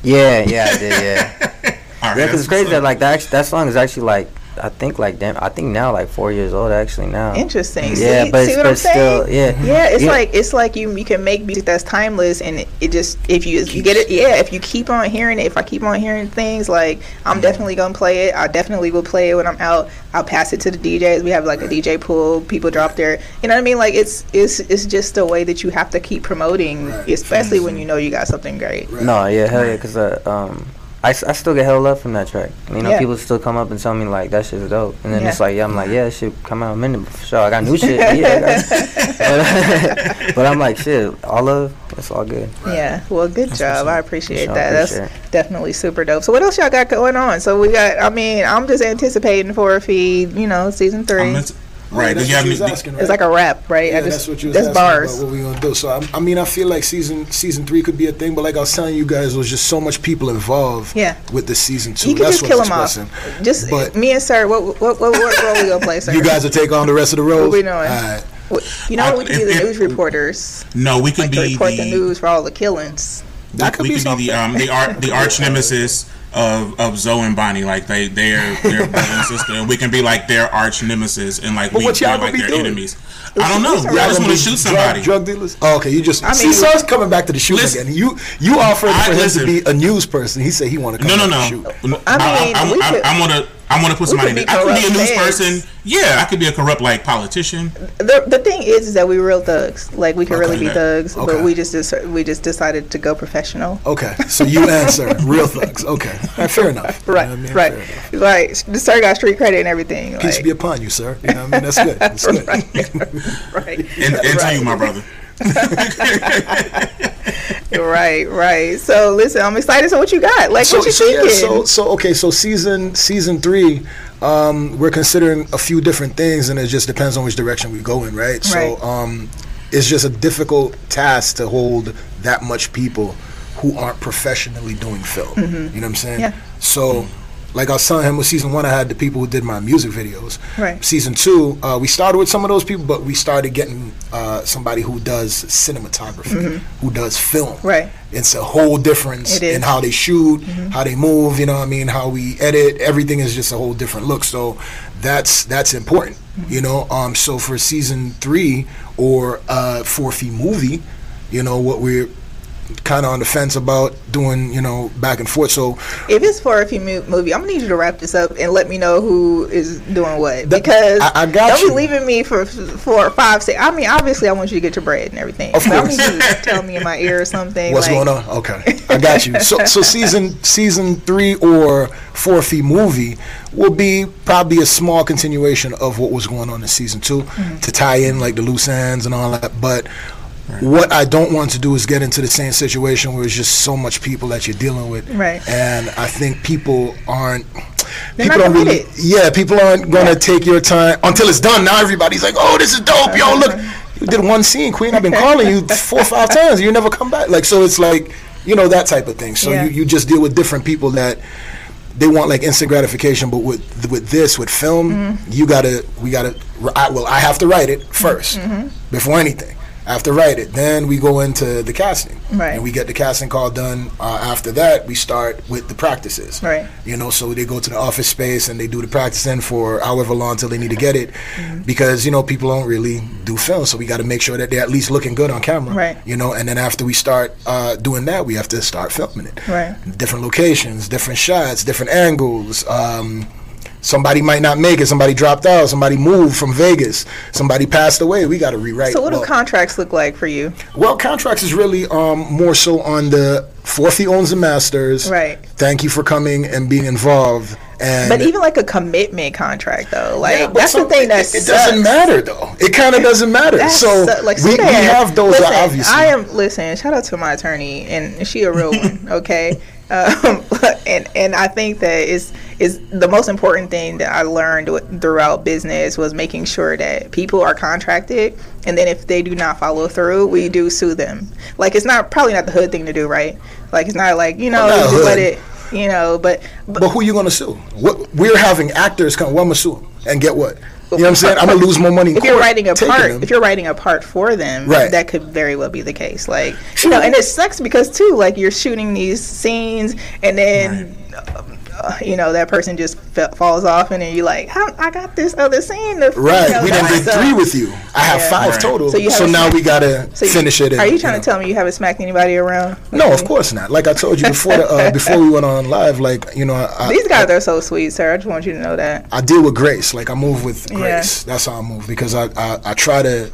[SPEAKER 3] Yeah, yeah, I did. Yeah,
[SPEAKER 2] All right,
[SPEAKER 3] yeah. Cause it's crazy
[SPEAKER 2] what's
[SPEAKER 3] that like that. Actually, that song is actually like I think like damn. I think now like four years old actually now.
[SPEAKER 1] Interesting.
[SPEAKER 3] Yeah,
[SPEAKER 1] see,
[SPEAKER 3] but
[SPEAKER 1] see
[SPEAKER 3] it's,
[SPEAKER 1] what
[SPEAKER 3] but
[SPEAKER 1] I'm saying?
[SPEAKER 3] still, yeah.
[SPEAKER 1] Yeah, it's
[SPEAKER 3] Yeah.
[SPEAKER 1] like it's like you you can make music that's timeless, and it, it just if you you get it, yeah. If you keep on hearing it, if I keep on hearing things, like I'm definitely gonna play it. I definitely will play it when I'm out. I'll pass it to the DJs. We have like a DJ pool. People drop their, you know what I mean? Like it's it's it's just a way that you have to keep promoting, especially when you know you got something great.
[SPEAKER 3] No, yeah, hell yeah, cause uh, um, I, s- I still get hell love from that track. You know,
[SPEAKER 1] Yeah.
[SPEAKER 3] people still come up and tell me like that shit's dope, and then
[SPEAKER 1] Yeah.
[SPEAKER 3] it's like, yeah, I'm like, yeah, shit, come out a minute for sure. I got new shit, yeah. Got- but, but I'm like, shit, all of it's all good.
[SPEAKER 1] Yeah, well, good job. I appreciate
[SPEAKER 3] Sure,
[SPEAKER 1] that.
[SPEAKER 3] appreciate
[SPEAKER 1] That's definitely super dope. So, what else y'all got going on? So, we got. I mean, I'm just anticipating For a Fee. You know, season 3
[SPEAKER 2] Um, let's- right.
[SPEAKER 4] That's
[SPEAKER 2] Did you have
[SPEAKER 4] what you
[SPEAKER 2] any?
[SPEAKER 4] was asking,
[SPEAKER 1] It's like a rap, right?
[SPEAKER 4] Yeah,
[SPEAKER 1] just,
[SPEAKER 4] that's what you was
[SPEAKER 1] That's
[SPEAKER 4] asking
[SPEAKER 1] bars.
[SPEAKER 4] about what we gonna do. So I, I mean, I feel like season season three could be a thing, but like I was telling you guys, there was just so much people involved.
[SPEAKER 1] Yeah.
[SPEAKER 4] With the season two,
[SPEAKER 1] You can
[SPEAKER 4] that's
[SPEAKER 1] just
[SPEAKER 4] what
[SPEAKER 1] kill
[SPEAKER 4] I'm
[SPEAKER 1] them off. Just
[SPEAKER 4] But-
[SPEAKER 1] me and Sir. What what what, what role we gonna play, Sir?
[SPEAKER 4] You guys will take on the rest of the roles.
[SPEAKER 1] What we doing?
[SPEAKER 4] Alright.
[SPEAKER 1] You know,
[SPEAKER 2] I-
[SPEAKER 1] we can be the
[SPEAKER 2] if-
[SPEAKER 1] news reporters,
[SPEAKER 2] No, we can
[SPEAKER 1] like to
[SPEAKER 2] be
[SPEAKER 1] report the
[SPEAKER 2] the.
[SPEAKER 1] news for all the killings.
[SPEAKER 4] That could
[SPEAKER 2] we
[SPEAKER 4] be
[SPEAKER 2] could be the um the art the arch nemesis of of Zoe and Bonnie. Like they they're their brother and sister, and we can be like their arch nemesis, and like
[SPEAKER 4] But
[SPEAKER 2] we are like their
[SPEAKER 4] doing?
[SPEAKER 2] enemies. I don't know. I just want to shoot
[SPEAKER 4] drug-
[SPEAKER 2] somebody.
[SPEAKER 4] Drug, dealers. Oh, okay, you just
[SPEAKER 1] I
[SPEAKER 4] see.
[SPEAKER 1] mean-
[SPEAKER 4] So it's coming back to the shooting
[SPEAKER 2] Listen.
[SPEAKER 4] again. You you offered
[SPEAKER 2] I-
[SPEAKER 4] for him
[SPEAKER 2] listen.
[SPEAKER 4] to be a news person. He said he wanted to
[SPEAKER 2] No,
[SPEAKER 4] come
[SPEAKER 2] no,
[SPEAKER 4] back
[SPEAKER 2] no.
[SPEAKER 4] shoot.
[SPEAKER 2] No,
[SPEAKER 1] I mean,
[SPEAKER 2] I,
[SPEAKER 1] we
[SPEAKER 2] I,
[SPEAKER 1] could-
[SPEAKER 2] I, want to. I want to put somebody.
[SPEAKER 1] could
[SPEAKER 2] in
[SPEAKER 1] be.
[SPEAKER 2] I could be a news
[SPEAKER 1] feds.
[SPEAKER 2] person. Yeah, I could be a corrupt like politician.
[SPEAKER 1] The, the thing is, is that we real thugs. Like we can really
[SPEAKER 2] Okay.
[SPEAKER 1] be thugs,
[SPEAKER 4] Okay.
[SPEAKER 1] but we just dec- we just decided to go professional.
[SPEAKER 4] Okay, so you answer real thugs. Okay, All right, fair enough. You know
[SPEAKER 1] Right,
[SPEAKER 4] I mean?
[SPEAKER 1] right.
[SPEAKER 4] Fair enough.
[SPEAKER 1] Like the sir got street credit and everything.
[SPEAKER 4] Peace
[SPEAKER 1] like,
[SPEAKER 4] be upon you, sir. You know what I mean? That's good. That's good.
[SPEAKER 1] right,
[SPEAKER 2] And, and to you, my brother.
[SPEAKER 1] right, right. So listen, I'm excited. So what you got? Like
[SPEAKER 4] so,
[SPEAKER 1] what you
[SPEAKER 4] so, yeah,
[SPEAKER 1] thinking?
[SPEAKER 4] so so okay so season season three um we're considering a few different things and it just depends on which direction we go in right,
[SPEAKER 1] Right.
[SPEAKER 4] so um it's just a difficult task to hold that much people who aren't professionally doing film you know what i'm saying
[SPEAKER 1] Mm-hmm. Yeah.
[SPEAKER 4] so like I was telling him with season one, I had the people who did my music videos.
[SPEAKER 1] Right.
[SPEAKER 4] Season two, uh, we started with some of those people, but we started getting uh, somebody who does cinematography, who does film.
[SPEAKER 1] Mm-hmm. Right.
[SPEAKER 4] It's a whole difference.
[SPEAKER 1] Mm-hmm.
[SPEAKER 4] in how they shoot, how they move. You know, what I mean, how we edit. Everything is just a whole different look. So that's that's important.
[SPEAKER 1] Mm-hmm.
[SPEAKER 4] You know, um, so for season three or uh, for movie, you know what we're kind of on the fence about doing. You know, back and forth. So
[SPEAKER 1] if it's for a few mo- movie, I'm gonna need you to wrap this up and let me know who is doing what because
[SPEAKER 4] I- I got
[SPEAKER 1] don't
[SPEAKER 4] you.
[SPEAKER 1] be leaving me for for five six. I mean, obviously, I want you to get your bread and everything.
[SPEAKER 4] Of
[SPEAKER 1] But I
[SPEAKER 4] course.
[SPEAKER 1] need you to tell me in my ear or something.
[SPEAKER 4] What's
[SPEAKER 1] like,
[SPEAKER 4] going on? Okay, I got you. So, so season season three or For a Fee movie will be probably a small continuation of what was going on in season 2
[SPEAKER 1] Mm-hmm.
[SPEAKER 4] to tie in like the loose ends and all that. But what I don't want to do is get into the same situation where it's just so much people that you're dealing with,
[SPEAKER 1] Right.
[SPEAKER 4] And I think people aren't.
[SPEAKER 1] They're
[SPEAKER 4] people don't really, yeah. People aren't gonna take your time until it's done. Now everybody's like, "Oh, this is dope, yo! Look, you did one scene, Queen. I've been calling you four or five times. You never come back. Like, so it's like, you know, that type of thing. So
[SPEAKER 1] Yeah.
[SPEAKER 4] you, you just deal with different people that they want like instant gratification, but with with this with film,
[SPEAKER 1] Mm-hmm.
[SPEAKER 4] you gotta we gotta. I, well, I have to write it 1st before anything. After write it, then we go into the casting,
[SPEAKER 1] Right.
[SPEAKER 4] and we get the casting call done. Uh, after that, we start with the practices,
[SPEAKER 1] Right.
[SPEAKER 4] You know, so they go to the office space and they do the practicing for however long till they need to get it,
[SPEAKER 1] Mm-hmm.
[SPEAKER 4] because you know people don't really do film, so we got to make sure that they're at least looking good on camera,
[SPEAKER 1] Right.
[SPEAKER 4] You know, and then after we start uh, doing that, we have to start filming it,
[SPEAKER 1] Right.
[SPEAKER 4] Different locations, different shots, different angles. Um, Somebody might not make it. Somebody dropped out. Somebody moved from Vegas. Somebody passed away. We got to rewrite.
[SPEAKER 1] So what do
[SPEAKER 4] well,
[SPEAKER 1] contracts look like for you?
[SPEAKER 4] well, contracts is really um, more so on the For a Fee owns the masters.
[SPEAKER 1] Right.
[SPEAKER 4] Thank you for coming and being involved. And
[SPEAKER 1] But even like a commitment contract though, like
[SPEAKER 4] Yeah,
[SPEAKER 1] that's the thing that
[SPEAKER 4] it, it doesn't matter though. It kind of doesn't matter.
[SPEAKER 1] That's
[SPEAKER 4] so
[SPEAKER 1] su- like
[SPEAKER 4] we, we have those
[SPEAKER 1] listen,
[SPEAKER 4] obviously.
[SPEAKER 1] I am listen. Shout out to my attorney, and she a real one. Okay, um, and and I think that is is the most important thing that I learned with- throughout business was making sure that people are contracted, and then if they do not follow through, we do sue them. Like it's not probably not the hood thing to do, right? Like it's not like you know
[SPEAKER 4] Well,
[SPEAKER 1] just let it. You know, but, but
[SPEAKER 4] but who you gonna sue? What we're having actors come. Well, I'm gonna sue 'em and get what? You know what I'm saying? I'm gonna lose more money.
[SPEAKER 1] if you're writing a part,
[SPEAKER 4] them.
[SPEAKER 1] if you're writing a part for them,
[SPEAKER 4] Right.
[SPEAKER 1] that could very well be the case. Like you know, and it sucks because too, like you're shooting these scenes, and then uh, you know that person just fa- falls off, and then you're like, How, I got this other scene. To,
[SPEAKER 4] Right, we
[SPEAKER 1] didn't
[SPEAKER 4] did
[SPEAKER 1] sucks.
[SPEAKER 4] three with you. I have
[SPEAKER 1] Yeah.
[SPEAKER 4] five
[SPEAKER 2] Right.
[SPEAKER 4] total.
[SPEAKER 1] So
[SPEAKER 4] So,
[SPEAKER 1] you haven't
[SPEAKER 4] now
[SPEAKER 1] smacked-
[SPEAKER 4] we gotta
[SPEAKER 1] So you-
[SPEAKER 4] finish it.
[SPEAKER 1] Are you trying
[SPEAKER 4] know.
[SPEAKER 1] to tell me you haven't smacked anybody around?
[SPEAKER 4] No, of course not. Like I told you before, the, uh, before we went on live, like you know, I,
[SPEAKER 1] These
[SPEAKER 4] I,
[SPEAKER 1] guys are so sweet, sir. I just want you to know that.
[SPEAKER 4] I deal with grace. Like I move with
[SPEAKER 1] Yeah.
[SPEAKER 4] grace. That's how I move because I, I I try to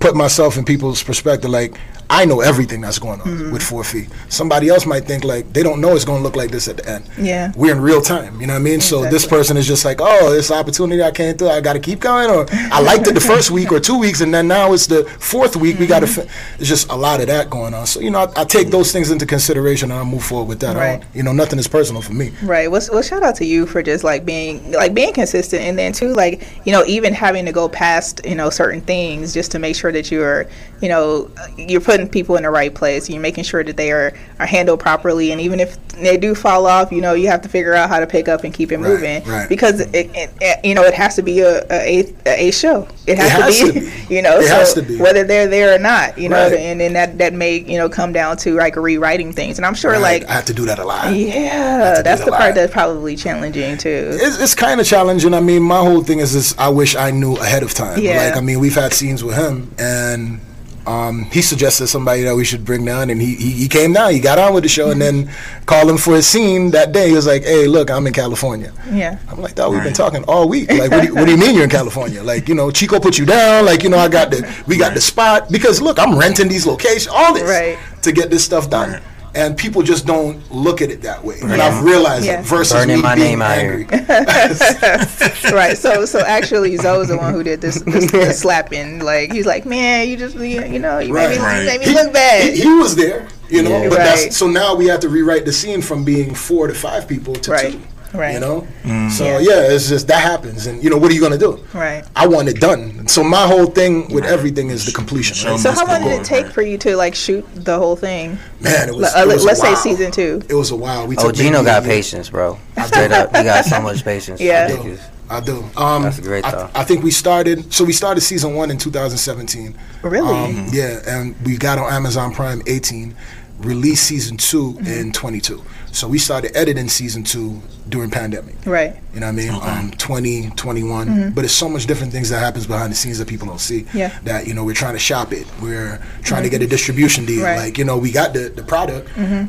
[SPEAKER 4] put myself in people's perspective. Like I know everything that's going on
[SPEAKER 1] Mm-hmm.
[SPEAKER 4] with For a Fee. Somebody else might think like they don't know it's going to look like this at the end.
[SPEAKER 1] Yeah.
[SPEAKER 4] we're in real time. You know what I mean? So this person is just like, oh, this opportunity I came through. I got to keep going, or I liked it the first week or two weeks, and then now it's the fourth week. We got to.
[SPEAKER 1] Mm-hmm.
[SPEAKER 4] Fi- it's just a lot of that going on. So you know, I, I take those things into consideration and I move forward with that.
[SPEAKER 1] Right.
[SPEAKER 4] you know, nothing is personal for me.
[SPEAKER 1] Right. Well, well, shout out to you for just like being like being consistent, and then too, like you know, even having to go past you know certain things just to make sure that you're you know you're putting people in the right place. You're making sure that they are are handled properly, and even if they do fall off, you know, you have to figure out how to pick up and keep it
[SPEAKER 4] Right,
[SPEAKER 1] moving
[SPEAKER 4] right.
[SPEAKER 1] because it, it, it you know it has to be a a, a, a show. It has,
[SPEAKER 4] has
[SPEAKER 1] to, be,
[SPEAKER 4] to be.
[SPEAKER 1] you know,
[SPEAKER 4] It
[SPEAKER 1] so
[SPEAKER 4] has to be.
[SPEAKER 1] whether they're there or not, you know,
[SPEAKER 4] Right.
[SPEAKER 1] and then that that may you know come down to like rewriting things, and I'm sure like
[SPEAKER 4] I have to do that a lot.
[SPEAKER 1] yeah, that's
[SPEAKER 4] that
[SPEAKER 1] the part that's probably challenging too.
[SPEAKER 4] It's, it's kind of challenging. I mean, my whole thing is this: I wish I knew ahead of time.
[SPEAKER 1] Yeah.
[SPEAKER 4] Like, I mean, we've had scenes with him, and um, he suggested somebody that we should bring down, and he, he he came down. He got on with the show, and then called him for a scene that day. He was like, "Hey, look, I'm in California."
[SPEAKER 1] Yeah.
[SPEAKER 4] I'm like, "Dog, we've been talking all week. Like, what do, you, what do you mean you're in California? Like, you know, Chico put you down. Like, you know, I got the we got the spot because look, I'm renting these locations, all this
[SPEAKER 1] Right.
[SPEAKER 4] to get this stuff done." And people just don't look at it that way. And I've realized
[SPEAKER 1] Yeah.
[SPEAKER 4] that versus
[SPEAKER 3] Burning
[SPEAKER 4] me
[SPEAKER 3] my
[SPEAKER 4] being
[SPEAKER 3] name
[SPEAKER 4] angry.
[SPEAKER 1] right. So so actually Zoe's the one who did this, this, this slapping. Like he's like, Man, you just you, you know, you made me,
[SPEAKER 2] Right.
[SPEAKER 1] made me
[SPEAKER 4] he,
[SPEAKER 1] look bad.
[SPEAKER 4] He, he was there, you know.
[SPEAKER 3] Yeah.
[SPEAKER 4] But
[SPEAKER 1] Right.
[SPEAKER 4] that's so now we have to rewrite the scene from being four to five people to
[SPEAKER 1] Right.
[SPEAKER 4] two.
[SPEAKER 1] Right.
[SPEAKER 4] You know. So
[SPEAKER 1] Yeah.
[SPEAKER 4] yeah. it's just that happens, and you know what are you gonna do?
[SPEAKER 1] Right.
[SPEAKER 4] I want it done. So my whole thing with everything is the completion.
[SPEAKER 2] Show
[SPEAKER 4] Right?
[SPEAKER 1] So how long did it take
[SPEAKER 2] right.
[SPEAKER 1] for you to like shoot the whole thing?
[SPEAKER 4] Man, it was.
[SPEAKER 1] Uh,
[SPEAKER 4] it was
[SPEAKER 1] let's say
[SPEAKER 4] while.
[SPEAKER 1] season two.
[SPEAKER 4] It was a while. We
[SPEAKER 3] Oh, Gino got patience, bro. Straight up, he got so much patience.
[SPEAKER 1] Yeah.
[SPEAKER 4] I do.
[SPEAKER 3] Ridiculous.
[SPEAKER 4] I do. Um,
[SPEAKER 3] That's great,
[SPEAKER 4] I. I think we started. So we started season one in 2017.
[SPEAKER 1] Really?
[SPEAKER 4] Um, yeah, and we got on Amazon Prime 18. Released season 2
[SPEAKER 1] Mm-hmm.
[SPEAKER 4] in 22. So we started editing season two during pandemic.
[SPEAKER 1] right.
[SPEAKER 4] You know what I mean? Um, 20, 21. But it's so much different things that happens behind the scenes that people don't see.
[SPEAKER 1] Yeah.
[SPEAKER 4] That, you know, we're trying to shop it. We're trying to get a distribution deal.
[SPEAKER 1] Right.
[SPEAKER 4] Like, you know, we got the, the product,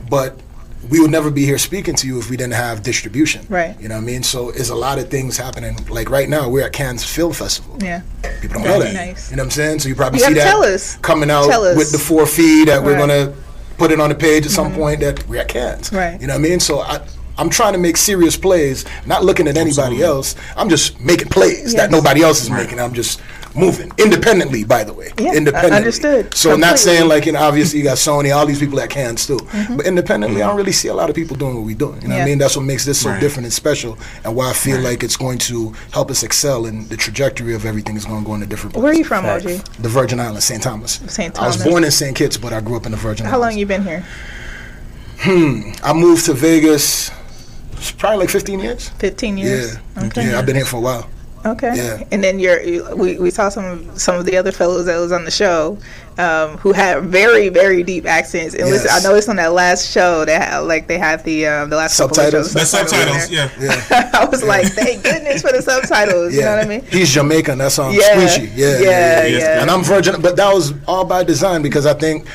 [SPEAKER 4] but we would never be here speaking to you if we didn't have distribution.
[SPEAKER 1] Right.
[SPEAKER 4] You know what I mean? So it's a lot of things happening. Like right now, we're at Cannes Film Festival.
[SPEAKER 1] Yeah.
[SPEAKER 4] People don't know that.
[SPEAKER 1] Nice.
[SPEAKER 4] You know what I'm saying? So you probably
[SPEAKER 1] You
[SPEAKER 4] see that
[SPEAKER 1] tell us.
[SPEAKER 4] coming out
[SPEAKER 1] Tell us.
[SPEAKER 4] with the For a Fee that we're
[SPEAKER 1] Right. Mm-hmm.
[SPEAKER 4] Put it on the page at some point that at Cannes.
[SPEAKER 1] Right.
[SPEAKER 4] You know what I mean? So I. I'm trying to make serious plays, not looking at anybody else. I'm just making plays
[SPEAKER 1] Yes.
[SPEAKER 4] that nobody else is making. I'm just moving independently. By the way,
[SPEAKER 1] Yeah,
[SPEAKER 4] independently.
[SPEAKER 1] understood.
[SPEAKER 4] So I'm not saying like you know, obviously you got Sony, all these people that can too,
[SPEAKER 1] Mm-hmm.
[SPEAKER 4] but independently, I don't really see a lot of people doing what we're doing. You know what I mean? That's what makes this so
[SPEAKER 2] Right.
[SPEAKER 4] different and special, and why I feel like it's going to help us excel, in the trajectory of everything is going to go in a different place.
[SPEAKER 1] Where are you from,
[SPEAKER 3] Facts.
[SPEAKER 1] OG?
[SPEAKER 4] The Virgin Islands, St. Thomas.
[SPEAKER 1] St. Thomas.
[SPEAKER 4] I was born in St. Kitts, but I grew up in the Virgin Islands.
[SPEAKER 1] How long
[SPEAKER 4] Islands.
[SPEAKER 1] you been here? Hmm.
[SPEAKER 4] I moved to Vegas, probably like 15 years.
[SPEAKER 1] Fifteen years.
[SPEAKER 4] Yeah,
[SPEAKER 1] Okay.
[SPEAKER 4] yeah, I've been here for a while.
[SPEAKER 1] Okay.
[SPEAKER 4] Yeah.
[SPEAKER 1] And then you're, you, we, we saw some of, some of the other fellows that was on the show um, who had very very deep accents. And listen, I noticed on that last show they had like they had the um, the last couple of
[SPEAKER 4] Subtitles.
[SPEAKER 1] shows,
[SPEAKER 2] The subtitles, yeah.
[SPEAKER 4] Yeah.
[SPEAKER 1] I was like, thank goodness for the subtitles. You know what I mean?
[SPEAKER 4] He's Jamaican. That's um,
[SPEAKER 1] Yeah.
[SPEAKER 4] Squishy. Yeah,
[SPEAKER 1] Yeah,
[SPEAKER 4] yeah,
[SPEAKER 1] yeah.
[SPEAKER 4] And I'm Virgin, but that was all by design because I think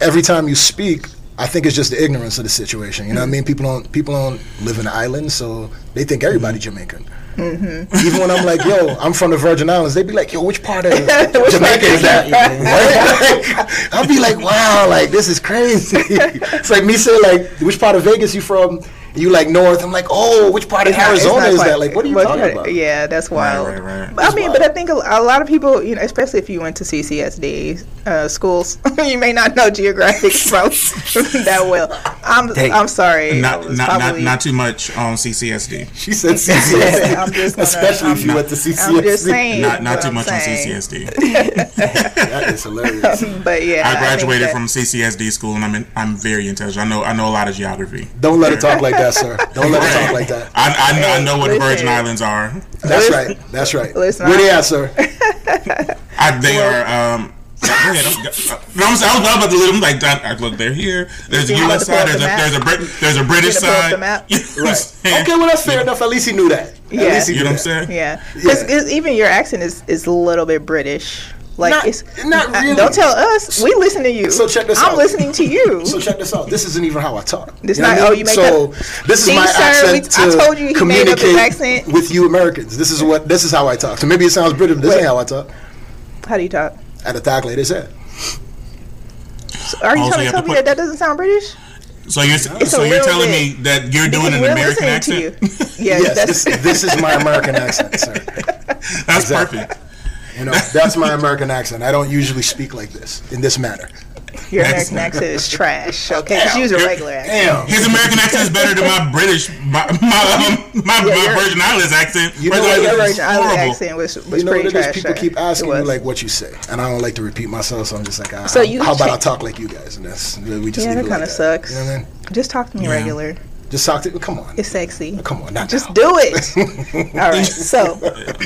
[SPEAKER 4] every time you speak, I think it's just the ignorance of the situation. You know what I mean? People don't people don't live in the islands, so they think everybody's Jamaican.
[SPEAKER 1] Mm-hmm.
[SPEAKER 4] Even when I'm like, yo, I'm from the Virgin Islands, they'd be like, yo, which part of Jamaica is that? Right? I'll be like, wow, like this is crazy. it's like me saying like, which part of Vegas you from? You like north? I'm like, oh, which part of
[SPEAKER 1] It's not-
[SPEAKER 4] Arizona
[SPEAKER 1] not
[SPEAKER 4] is
[SPEAKER 1] quite-
[SPEAKER 4] that? Like, what are you talking
[SPEAKER 1] part-
[SPEAKER 4] about?
[SPEAKER 1] Yeah, that's wild.
[SPEAKER 2] right, right.
[SPEAKER 1] But I mean, but I think a, a lot of people, you know, especially if you went to CCSD uh, schools, you may not know geographic from that well. I'm
[SPEAKER 3] Dang.
[SPEAKER 1] I'm sorry. I
[SPEAKER 2] Not,
[SPEAKER 1] was
[SPEAKER 2] not, not, not too much on CCSD.
[SPEAKER 4] She said CCSD.
[SPEAKER 1] I'm just gonna-
[SPEAKER 4] Especially if you
[SPEAKER 1] I'm-
[SPEAKER 4] went to CCSD.
[SPEAKER 1] I'm just saying.
[SPEAKER 2] Not, not too
[SPEAKER 1] I'm
[SPEAKER 2] much on. CCSD.
[SPEAKER 4] That is hilarious.
[SPEAKER 1] But yeah,
[SPEAKER 2] I graduated
[SPEAKER 1] that-
[SPEAKER 2] from CCSD school, and I'm in, I'm very intelligent. I know I know a lot of geography.
[SPEAKER 4] Don't let her talk like that, sir. Don't let her talk like that.
[SPEAKER 2] I, I, know, I know what the Virgin Islands are.
[SPEAKER 4] That's right. That's right.
[SPEAKER 1] Listen,
[SPEAKER 4] Where they
[SPEAKER 1] I-
[SPEAKER 4] at, sir?
[SPEAKER 2] I, they are. Um, go I'm- no, I'm, I was about to leave them like. I look, they're here. There's a U.S.
[SPEAKER 1] to pull up
[SPEAKER 2] side. There's
[SPEAKER 1] the
[SPEAKER 2] a
[SPEAKER 1] map?
[SPEAKER 2] there's a Brit, there's a British
[SPEAKER 1] You gonna pull up
[SPEAKER 2] side. You know
[SPEAKER 4] Right. Okay, well that's fair enough. At least he knew that. At
[SPEAKER 1] Yeah.
[SPEAKER 4] least he
[SPEAKER 2] You
[SPEAKER 4] knew
[SPEAKER 2] know what I'm saying?
[SPEAKER 1] Yeah,
[SPEAKER 4] Yeah.
[SPEAKER 1] because even your accent is is a little bit British. Like
[SPEAKER 4] Not-
[SPEAKER 1] it's
[SPEAKER 4] not really.
[SPEAKER 1] Don't tell us. We listen to you.
[SPEAKER 4] So check this out.
[SPEAKER 1] I'm listening to you.
[SPEAKER 4] So check this out. This isn't even how I talk.
[SPEAKER 1] This
[SPEAKER 4] know
[SPEAKER 1] not-
[SPEAKER 4] what I
[SPEAKER 1] oh,
[SPEAKER 4] mean?
[SPEAKER 1] you make
[SPEAKER 4] so
[SPEAKER 1] that-
[SPEAKER 4] this is
[SPEAKER 1] See,
[SPEAKER 4] my
[SPEAKER 1] sir,
[SPEAKER 4] accent
[SPEAKER 1] we- I told you he made up his accent.
[SPEAKER 4] with you Americans. This is what this is how I talk. So maybe it sounds British, this
[SPEAKER 1] Wait.
[SPEAKER 4] ain't how I talk.
[SPEAKER 1] How do you talk?
[SPEAKER 4] At the talk like they said.
[SPEAKER 1] So are you oh,
[SPEAKER 2] Also,
[SPEAKER 1] trying to tell me that that doesn't sound British?
[SPEAKER 2] So you're
[SPEAKER 1] It's
[SPEAKER 2] so you're telling
[SPEAKER 1] bit.
[SPEAKER 2] me that you're doing
[SPEAKER 1] Because
[SPEAKER 2] an American accent?
[SPEAKER 1] Yeah,
[SPEAKER 4] Yes,
[SPEAKER 1] that's
[SPEAKER 4] this, this is my American accent, sir.
[SPEAKER 2] That's
[SPEAKER 4] Exactly.
[SPEAKER 2] perfect.
[SPEAKER 4] You know, that's my American accent. I don't usually speak like this in this manner.
[SPEAKER 1] your American accent is trash. Okay, just use a regular accent.
[SPEAKER 4] Damn.
[SPEAKER 2] His American accent is better than my British, my my, um, my,
[SPEAKER 1] Yeah,
[SPEAKER 2] my Virgin Islands accent.
[SPEAKER 4] You know
[SPEAKER 2] Virgin Islands is
[SPEAKER 1] Virgin Island accent was, was
[SPEAKER 4] You know
[SPEAKER 1] pretty
[SPEAKER 4] what it is?
[SPEAKER 1] trash.
[SPEAKER 4] People
[SPEAKER 1] sir.
[SPEAKER 4] keep asking me like what you say, and I don't like to repeat myself, so I'm just like, ah,
[SPEAKER 1] So you
[SPEAKER 4] how about I talk like you guys, and that's we just
[SPEAKER 1] Yeah,
[SPEAKER 4] leave
[SPEAKER 1] that kind of
[SPEAKER 4] that.
[SPEAKER 1] sucks.
[SPEAKER 4] You know what I mean?
[SPEAKER 1] Just talk to me
[SPEAKER 2] Yeah.
[SPEAKER 1] regular.
[SPEAKER 4] Just talk to come on,
[SPEAKER 1] It's sexy.
[SPEAKER 4] come on, not
[SPEAKER 1] Just
[SPEAKER 4] now.
[SPEAKER 1] do it. All right. So,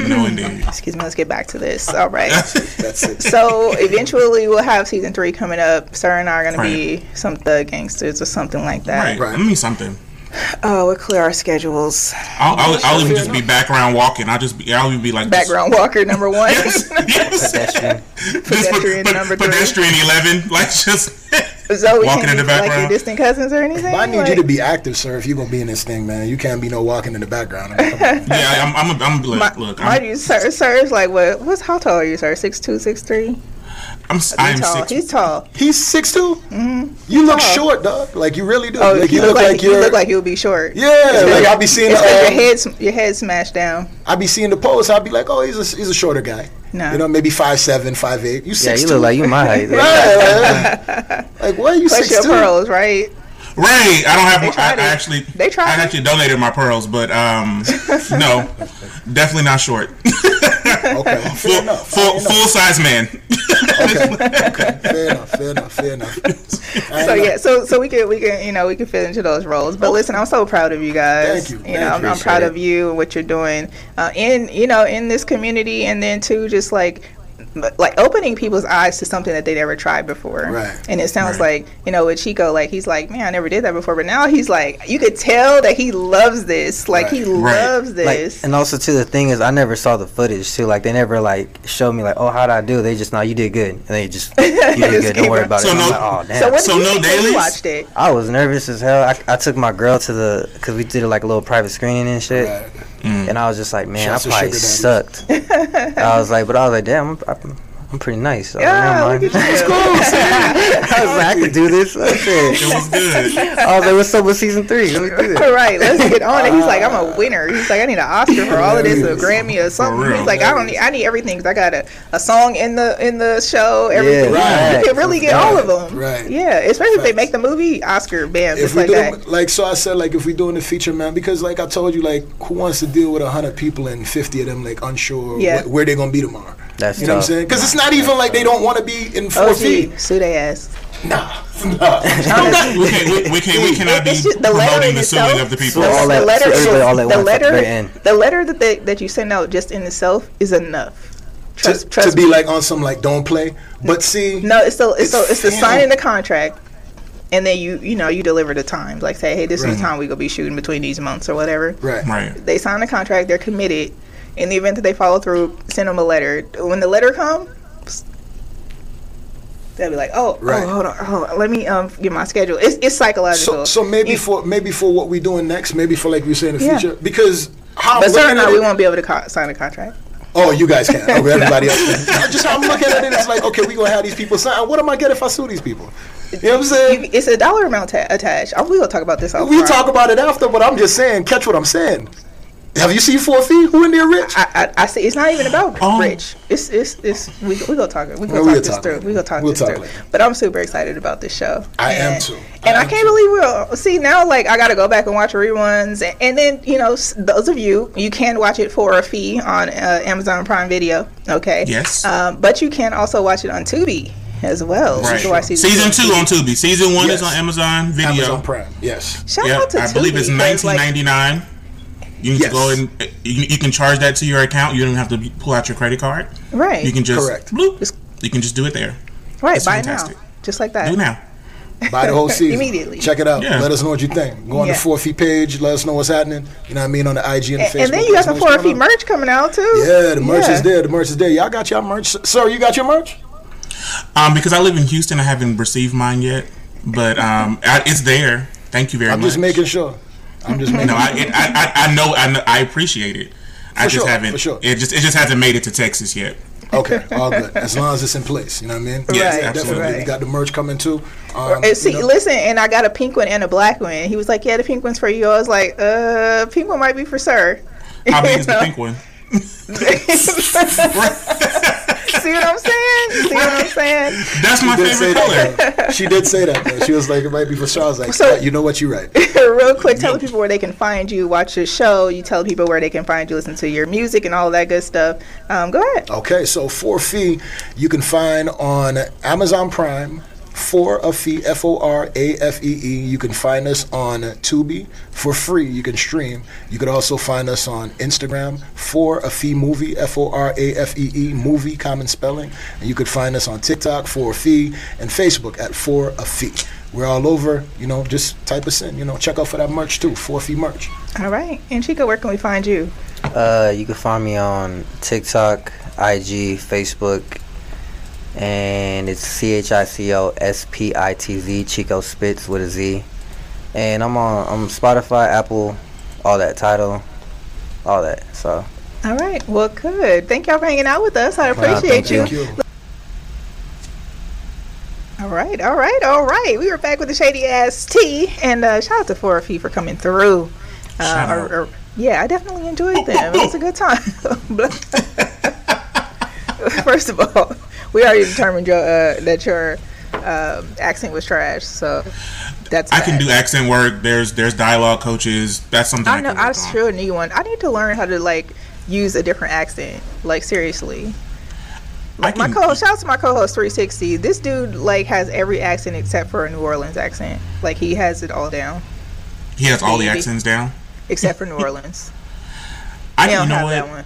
[SPEAKER 2] No, indeed.
[SPEAKER 1] excuse me. Let's get back to this. All right.
[SPEAKER 4] That's it.
[SPEAKER 1] So eventually we'll have season three coming up. Sarah and I are gonna be some thug gangsters or something like that.
[SPEAKER 2] Right.
[SPEAKER 4] Right.
[SPEAKER 2] Let me something.
[SPEAKER 1] Oh, we'll clear our schedules.
[SPEAKER 2] I'll, I'll, I'll even just be background walking. I'll just be. I'll even be like this.
[SPEAKER 1] Background walker number one.
[SPEAKER 2] Yes. yes.
[SPEAKER 3] Pedestrian.
[SPEAKER 2] Just
[SPEAKER 1] Pedestrian
[SPEAKER 2] pe-
[SPEAKER 1] number three.
[SPEAKER 2] pedestrian eleven. Like just.
[SPEAKER 1] so
[SPEAKER 2] Walking in
[SPEAKER 1] be
[SPEAKER 2] the
[SPEAKER 1] like your
[SPEAKER 2] background.
[SPEAKER 1] distant cousins or anything.
[SPEAKER 4] But I need
[SPEAKER 1] Like-
[SPEAKER 4] you to be active, sir. If you're gonna be in this thing, man, you can't be no walking in the background. I mean.
[SPEAKER 2] Yeah, I'm. I'm. I'm look.
[SPEAKER 1] My,
[SPEAKER 2] look.
[SPEAKER 1] mind you, sir, sir is like what? What's how tall are you, sir? Six two, six three.
[SPEAKER 2] I'm. I'm
[SPEAKER 1] tall.
[SPEAKER 2] six.
[SPEAKER 1] He's tall.
[SPEAKER 4] He's six two. Mm-hmm. You look
[SPEAKER 1] tall.
[SPEAKER 4] short, dog. Like you really do.
[SPEAKER 1] Oh,
[SPEAKER 4] like
[SPEAKER 1] you, look, like, you look like you'll be short.
[SPEAKER 4] yeah, like I'll be seeing.
[SPEAKER 1] It's 'cause your
[SPEAKER 4] Um,
[SPEAKER 1] head, your head smashed down.
[SPEAKER 4] I'll be seeing the post. I'll be like, oh, he's a he's a shorter guy.
[SPEAKER 1] No.
[SPEAKER 4] You know, maybe five seven, five eight. You six.
[SPEAKER 3] Yeah,
[SPEAKER 4] six
[SPEAKER 3] you look like you my height.
[SPEAKER 4] Right, like, like, why are you
[SPEAKER 1] Plus
[SPEAKER 4] six
[SPEAKER 1] your
[SPEAKER 4] two?
[SPEAKER 1] pearls, right?
[SPEAKER 2] Right. I don't have.
[SPEAKER 1] They
[SPEAKER 2] I, I actually.
[SPEAKER 1] They tried
[SPEAKER 2] I
[SPEAKER 1] it.
[SPEAKER 2] actually donated my pearls, but um, no, definitely not short.
[SPEAKER 4] Okay,
[SPEAKER 2] full, full,
[SPEAKER 4] fair enough.
[SPEAKER 2] full size man.
[SPEAKER 4] Okay, okay, fair enough, fair enough, fair enough. I
[SPEAKER 1] So yeah, so so we can we can you know we can fit into those roles. But listen, I'm so proud of you guys.
[SPEAKER 4] Thank you.
[SPEAKER 1] You know,
[SPEAKER 4] Thank
[SPEAKER 1] I'm, I'm proud
[SPEAKER 3] Appreciate
[SPEAKER 1] of you and what you're doing uh, in you know in this community, and then too just like like opening people's eyes to something that they never tried before.
[SPEAKER 4] Right.
[SPEAKER 1] And it sounds
[SPEAKER 2] Right.
[SPEAKER 1] like you know with Chico, like he's like, man, I never did that before, but now he's like, you could tell that he loves this. Like he
[SPEAKER 4] Right.
[SPEAKER 2] Right.
[SPEAKER 1] loves
[SPEAKER 3] Like,
[SPEAKER 1] this.
[SPEAKER 3] and also too, the thing is, I never saw the footage too. Like they never like showed me like, oh, how did I do? They just know you did good, and they just you did good. Don't worry about
[SPEAKER 2] So
[SPEAKER 3] it. And I'm
[SPEAKER 2] no-
[SPEAKER 3] like, oh damn.
[SPEAKER 1] so what did
[SPEAKER 2] So
[SPEAKER 1] you
[SPEAKER 2] no
[SPEAKER 1] think you
[SPEAKER 2] dailies?
[SPEAKER 1] watched it?
[SPEAKER 3] I was nervous as hell. I, I took my girl to the because we did like a little private screening and shit,
[SPEAKER 4] Right.
[SPEAKER 3] and I was just like, man,
[SPEAKER 4] Shouts to
[SPEAKER 3] I probably sucked. I was like, but I was like, damn, I'm, I'm, I'm pretty nice. So
[SPEAKER 1] Yeah,
[SPEAKER 3] never
[SPEAKER 1] look
[SPEAKER 3] mind.
[SPEAKER 1] at you.
[SPEAKER 3] I was like, I could do this. I said,
[SPEAKER 2] It was good.
[SPEAKER 3] I was like, what's up with season three? Let me do this.
[SPEAKER 1] All right, let's get on it. He's like, I'm a ah. winner. He's like, I need an Oscar for all of this, a Grammy or something.
[SPEAKER 2] real.
[SPEAKER 1] He's like, I don't need, I need everything because I got a, a song in the in the show. Everything.
[SPEAKER 3] right.
[SPEAKER 1] You can really get all of them.
[SPEAKER 4] Right.
[SPEAKER 1] Yeah, especially if they make the movie Oscar, bam,
[SPEAKER 4] If we
[SPEAKER 1] like
[SPEAKER 4] do
[SPEAKER 1] that.
[SPEAKER 4] like so, I said like if we doing the feature, man, because like I told you, like who wants to deal with hundred people and fifty of them like unsure
[SPEAKER 1] Yeah.
[SPEAKER 4] wh- where they're gonna be tomorrow?
[SPEAKER 3] That's
[SPEAKER 4] You know what I'm saying? Because it's not even like they don't want to be in four
[SPEAKER 1] Oh,
[SPEAKER 4] feet.
[SPEAKER 1] gee, sue they ass.
[SPEAKER 4] Nah, nah.
[SPEAKER 2] we, can, we, we, can, we cannot be
[SPEAKER 1] just the letter
[SPEAKER 2] promoting
[SPEAKER 1] in
[SPEAKER 2] the suing
[SPEAKER 1] itself.
[SPEAKER 2] of the people.
[SPEAKER 3] So all
[SPEAKER 1] the letter,
[SPEAKER 3] so all at
[SPEAKER 1] the
[SPEAKER 3] once the
[SPEAKER 1] letter, the letter that they, that you send out just in itself is enough.
[SPEAKER 4] to,
[SPEAKER 1] Trust, trust
[SPEAKER 4] to be
[SPEAKER 1] me.
[SPEAKER 4] like on some like don't play. But see,
[SPEAKER 1] No, it's the it's, the it's the signing the contract, and then you you know you deliver the time. Like say, hey, this is the time we gonna be shooting between these months or whatever.
[SPEAKER 4] right.
[SPEAKER 2] Right.
[SPEAKER 1] They sign the contract. They're committed. In the event that they follow through, send them a letter. When the letter comes, they'll be like, oh,
[SPEAKER 4] Right.
[SPEAKER 1] oh, hold on, hold on, let me um get my schedule. It's it's psychological.
[SPEAKER 4] So, so maybe
[SPEAKER 1] You-
[SPEAKER 4] for maybe for what we're doing next, maybe for like we say in the
[SPEAKER 1] Yeah.
[SPEAKER 4] future, because how
[SPEAKER 1] but certainly we won't be able to co- sign a contract.
[SPEAKER 4] Oh, you guys can. Okay, everybody else. Can. Just how I'm looking at it, it's like okay, we gonna have these people sign. What am I getting if I sue these people? You know what I'm saying?
[SPEAKER 1] You, it's a dollar amount ta- attached. Oh, we gonna talk about this.
[SPEAKER 4] we
[SPEAKER 1] offline.
[SPEAKER 4] talk about it after, but I'm just saying, catch what I'm saying. Have you seen For a Fee? Who in there rich?
[SPEAKER 1] I, I, I see. It's not even about
[SPEAKER 2] Oh.
[SPEAKER 1] rich. It's it's it's we we gonna talk. We gonna
[SPEAKER 4] we'll
[SPEAKER 1] talk this through.
[SPEAKER 4] later.
[SPEAKER 1] We gonna talk
[SPEAKER 4] We'll
[SPEAKER 1] this
[SPEAKER 4] talk
[SPEAKER 1] through.
[SPEAKER 4] later.
[SPEAKER 1] But I'm super excited about this show.
[SPEAKER 4] I am too. I
[SPEAKER 1] And I, can't
[SPEAKER 4] too.
[SPEAKER 1] believe we're see now. Like I got to go back and watch reruns, and, and then you know those of you you can watch it for a fee on uh, Amazon Prime Video. Okay.
[SPEAKER 2] Yes.
[SPEAKER 1] Um, but you can also watch it on Tubi as well. So you
[SPEAKER 2] Right.
[SPEAKER 1] can watch
[SPEAKER 2] Season two on Tubi. Season one is on Amazon Video.
[SPEAKER 4] Amazon Prime. Yes.
[SPEAKER 1] Shout
[SPEAKER 2] Yeah,
[SPEAKER 1] out to
[SPEAKER 2] I believe it's 1999.
[SPEAKER 1] like,
[SPEAKER 2] ninety nine. You need
[SPEAKER 4] Yes.
[SPEAKER 2] to go and you, you can charge that to your account. You don't even have to pull out your credit card.
[SPEAKER 1] Right.
[SPEAKER 2] You can just
[SPEAKER 4] Correct.
[SPEAKER 2] bloop. You can just do it there.
[SPEAKER 1] right.
[SPEAKER 2] it's
[SPEAKER 1] Buy
[SPEAKER 2] fantastic.
[SPEAKER 1] now. Just like that.
[SPEAKER 2] Do now.
[SPEAKER 4] Buy the whole season.
[SPEAKER 1] Immediately.
[SPEAKER 4] Check it out.
[SPEAKER 2] Yeah.
[SPEAKER 4] Let us know what you think. Go on
[SPEAKER 1] Yeah.
[SPEAKER 4] the For a Fee page. Let us know what's happening. You know what I mean on the IG and the
[SPEAKER 1] And,
[SPEAKER 4] Facebook.
[SPEAKER 1] and then you got
[SPEAKER 4] Let
[SPEAKER 1] the for
[SPEAKER 4] a fee
[SPEAKER 1] merch coming out too.
[SPEAKER 4] Yeah, the merch
[SPEAKER 1] Yeah.
[SPEAKER 4] is there. The merch is there. Y'all got your merch, sir. You got your merch.
[SPEAKER 2] Um, because I live in Houston, I haven't received mine yet, but um, I, it's there. Thank you very much.
[SPEAKER 4] I'm
[SPEAKER 2] much.
[SPEAKER 4] just making sure. I'm just making.
[SPEAKER 2] No, I, it, I, I, I know, I know, I appreciate it. I
[SPEAKER 4] For
[SPEAKER 2] just
[SPEAKER 4] sure,
[SPEAKER 2] haven't.
[SPEAKER 4] for sure.
[SPEAKER 2] It just, it just hasn't made it to Texas yet.
[SPEAKER 4] Okay, all good. As long as it's in place, you know what I mean.
[SPEAKER 2] Yes,
[SPEAKER 1] Right,
[SPEAKER 2] absolutely.
[SPEAKER 4] definitely.
[SPEAKER 1] right.
[SPEAKER 4] We got the merch coming too. Um,
[SPEAKER 1] And see,
[SPEAKER 4] you know,
[SPEAKER 1] listen, and I got a pink one and a black one. He was like, "Yeah, the pink one's for you." I was like, "Uh, pink one might be for sir."
[SPEAKER 2] How big is the pink one?
[SPEAKER 1] See what I'm saying? See what I'm saying?
[SPEAKER 2] That's my favorite color.
[SPEAKER 4] that. she did say that. Though. She was like, it might be for sure. I was like,
[SPEAKER 1] So-
[SPEAKER 4] "Yeah, you know what? You're right.
[SPEAKER 1] Real quick, tell the people where they can find you, watch your show. You tell people where they can find you, listen to your music, and all that good stuff. Um, go ahead.
[SPEAKER 4] Okay, so for fee, you can find on Amazon Prime. For a fee, F O R A F E E. You can find us on Tubi for free. You can stream. You could also find us on Instagram for a fee movie, F O R A F E E movie, common spelling. And you could find us on TikTok for a fee and Facebook at for a fee. We're all over. You know, just type us in. You know, check out for that merch too. For a fee merch.
[SPEAKER 1] All right, and Chico, where can we find you?
[SPEAKER 3] Uh, you can find me on TikTok, IG, Facebook, and it's C H I C O S P I T Z Chico Spitz with a Z. And I'm on I'm Spotify, Apple, all that title, all that. So
[SPEAKER 1] All right, well, good. Thank y'all for hanging out with us. I
[SPEAKER 3] Well,
[SPEAKER 1] appreciate
[SPEAKER 3] thank
[SPEAKER 1] you.
[SPEAKER 4] Thank you.
[SPEAKER 1] All right, all right, all right. We were back with the shady ass tea, and uh, shout out to For a Fee for coming through. Uh,
[SPEAKER 2] Shout
[SPEAKER 1] or-
[SPEAKER 2] out.
[SPEAKER 1] or- yeah, I definitely enjoyed them. It was a good time. First of all, we already determined your, uh, that your um, accent was trash, so that's.
[SPEAKER 2] I can do accent work. There's, there's dialogue coaches. That's something I,
[SPEAKER 1] I know. I
[SPEAKER 2] work
[SPEAKER 1] sure need one. I need to learn how to like use a different accent. Like seriously.
[SPEAKER 2] I
[SPEAKER 1] My co-host, shout out to my co-host 360. This dude like has every accent except for a New Orleans accent. Like he has it all down,
[SPEAKER 2] He has all the accents down.
[SPEAKER 1] except for New Orleans.
[SPEAKER 2] I
[SPEAKER 1] He don't
[SPEAKER 2] know
[SPEAKER 1] have
[SPEAKER 2] what?
[SPEAKER 1] that one.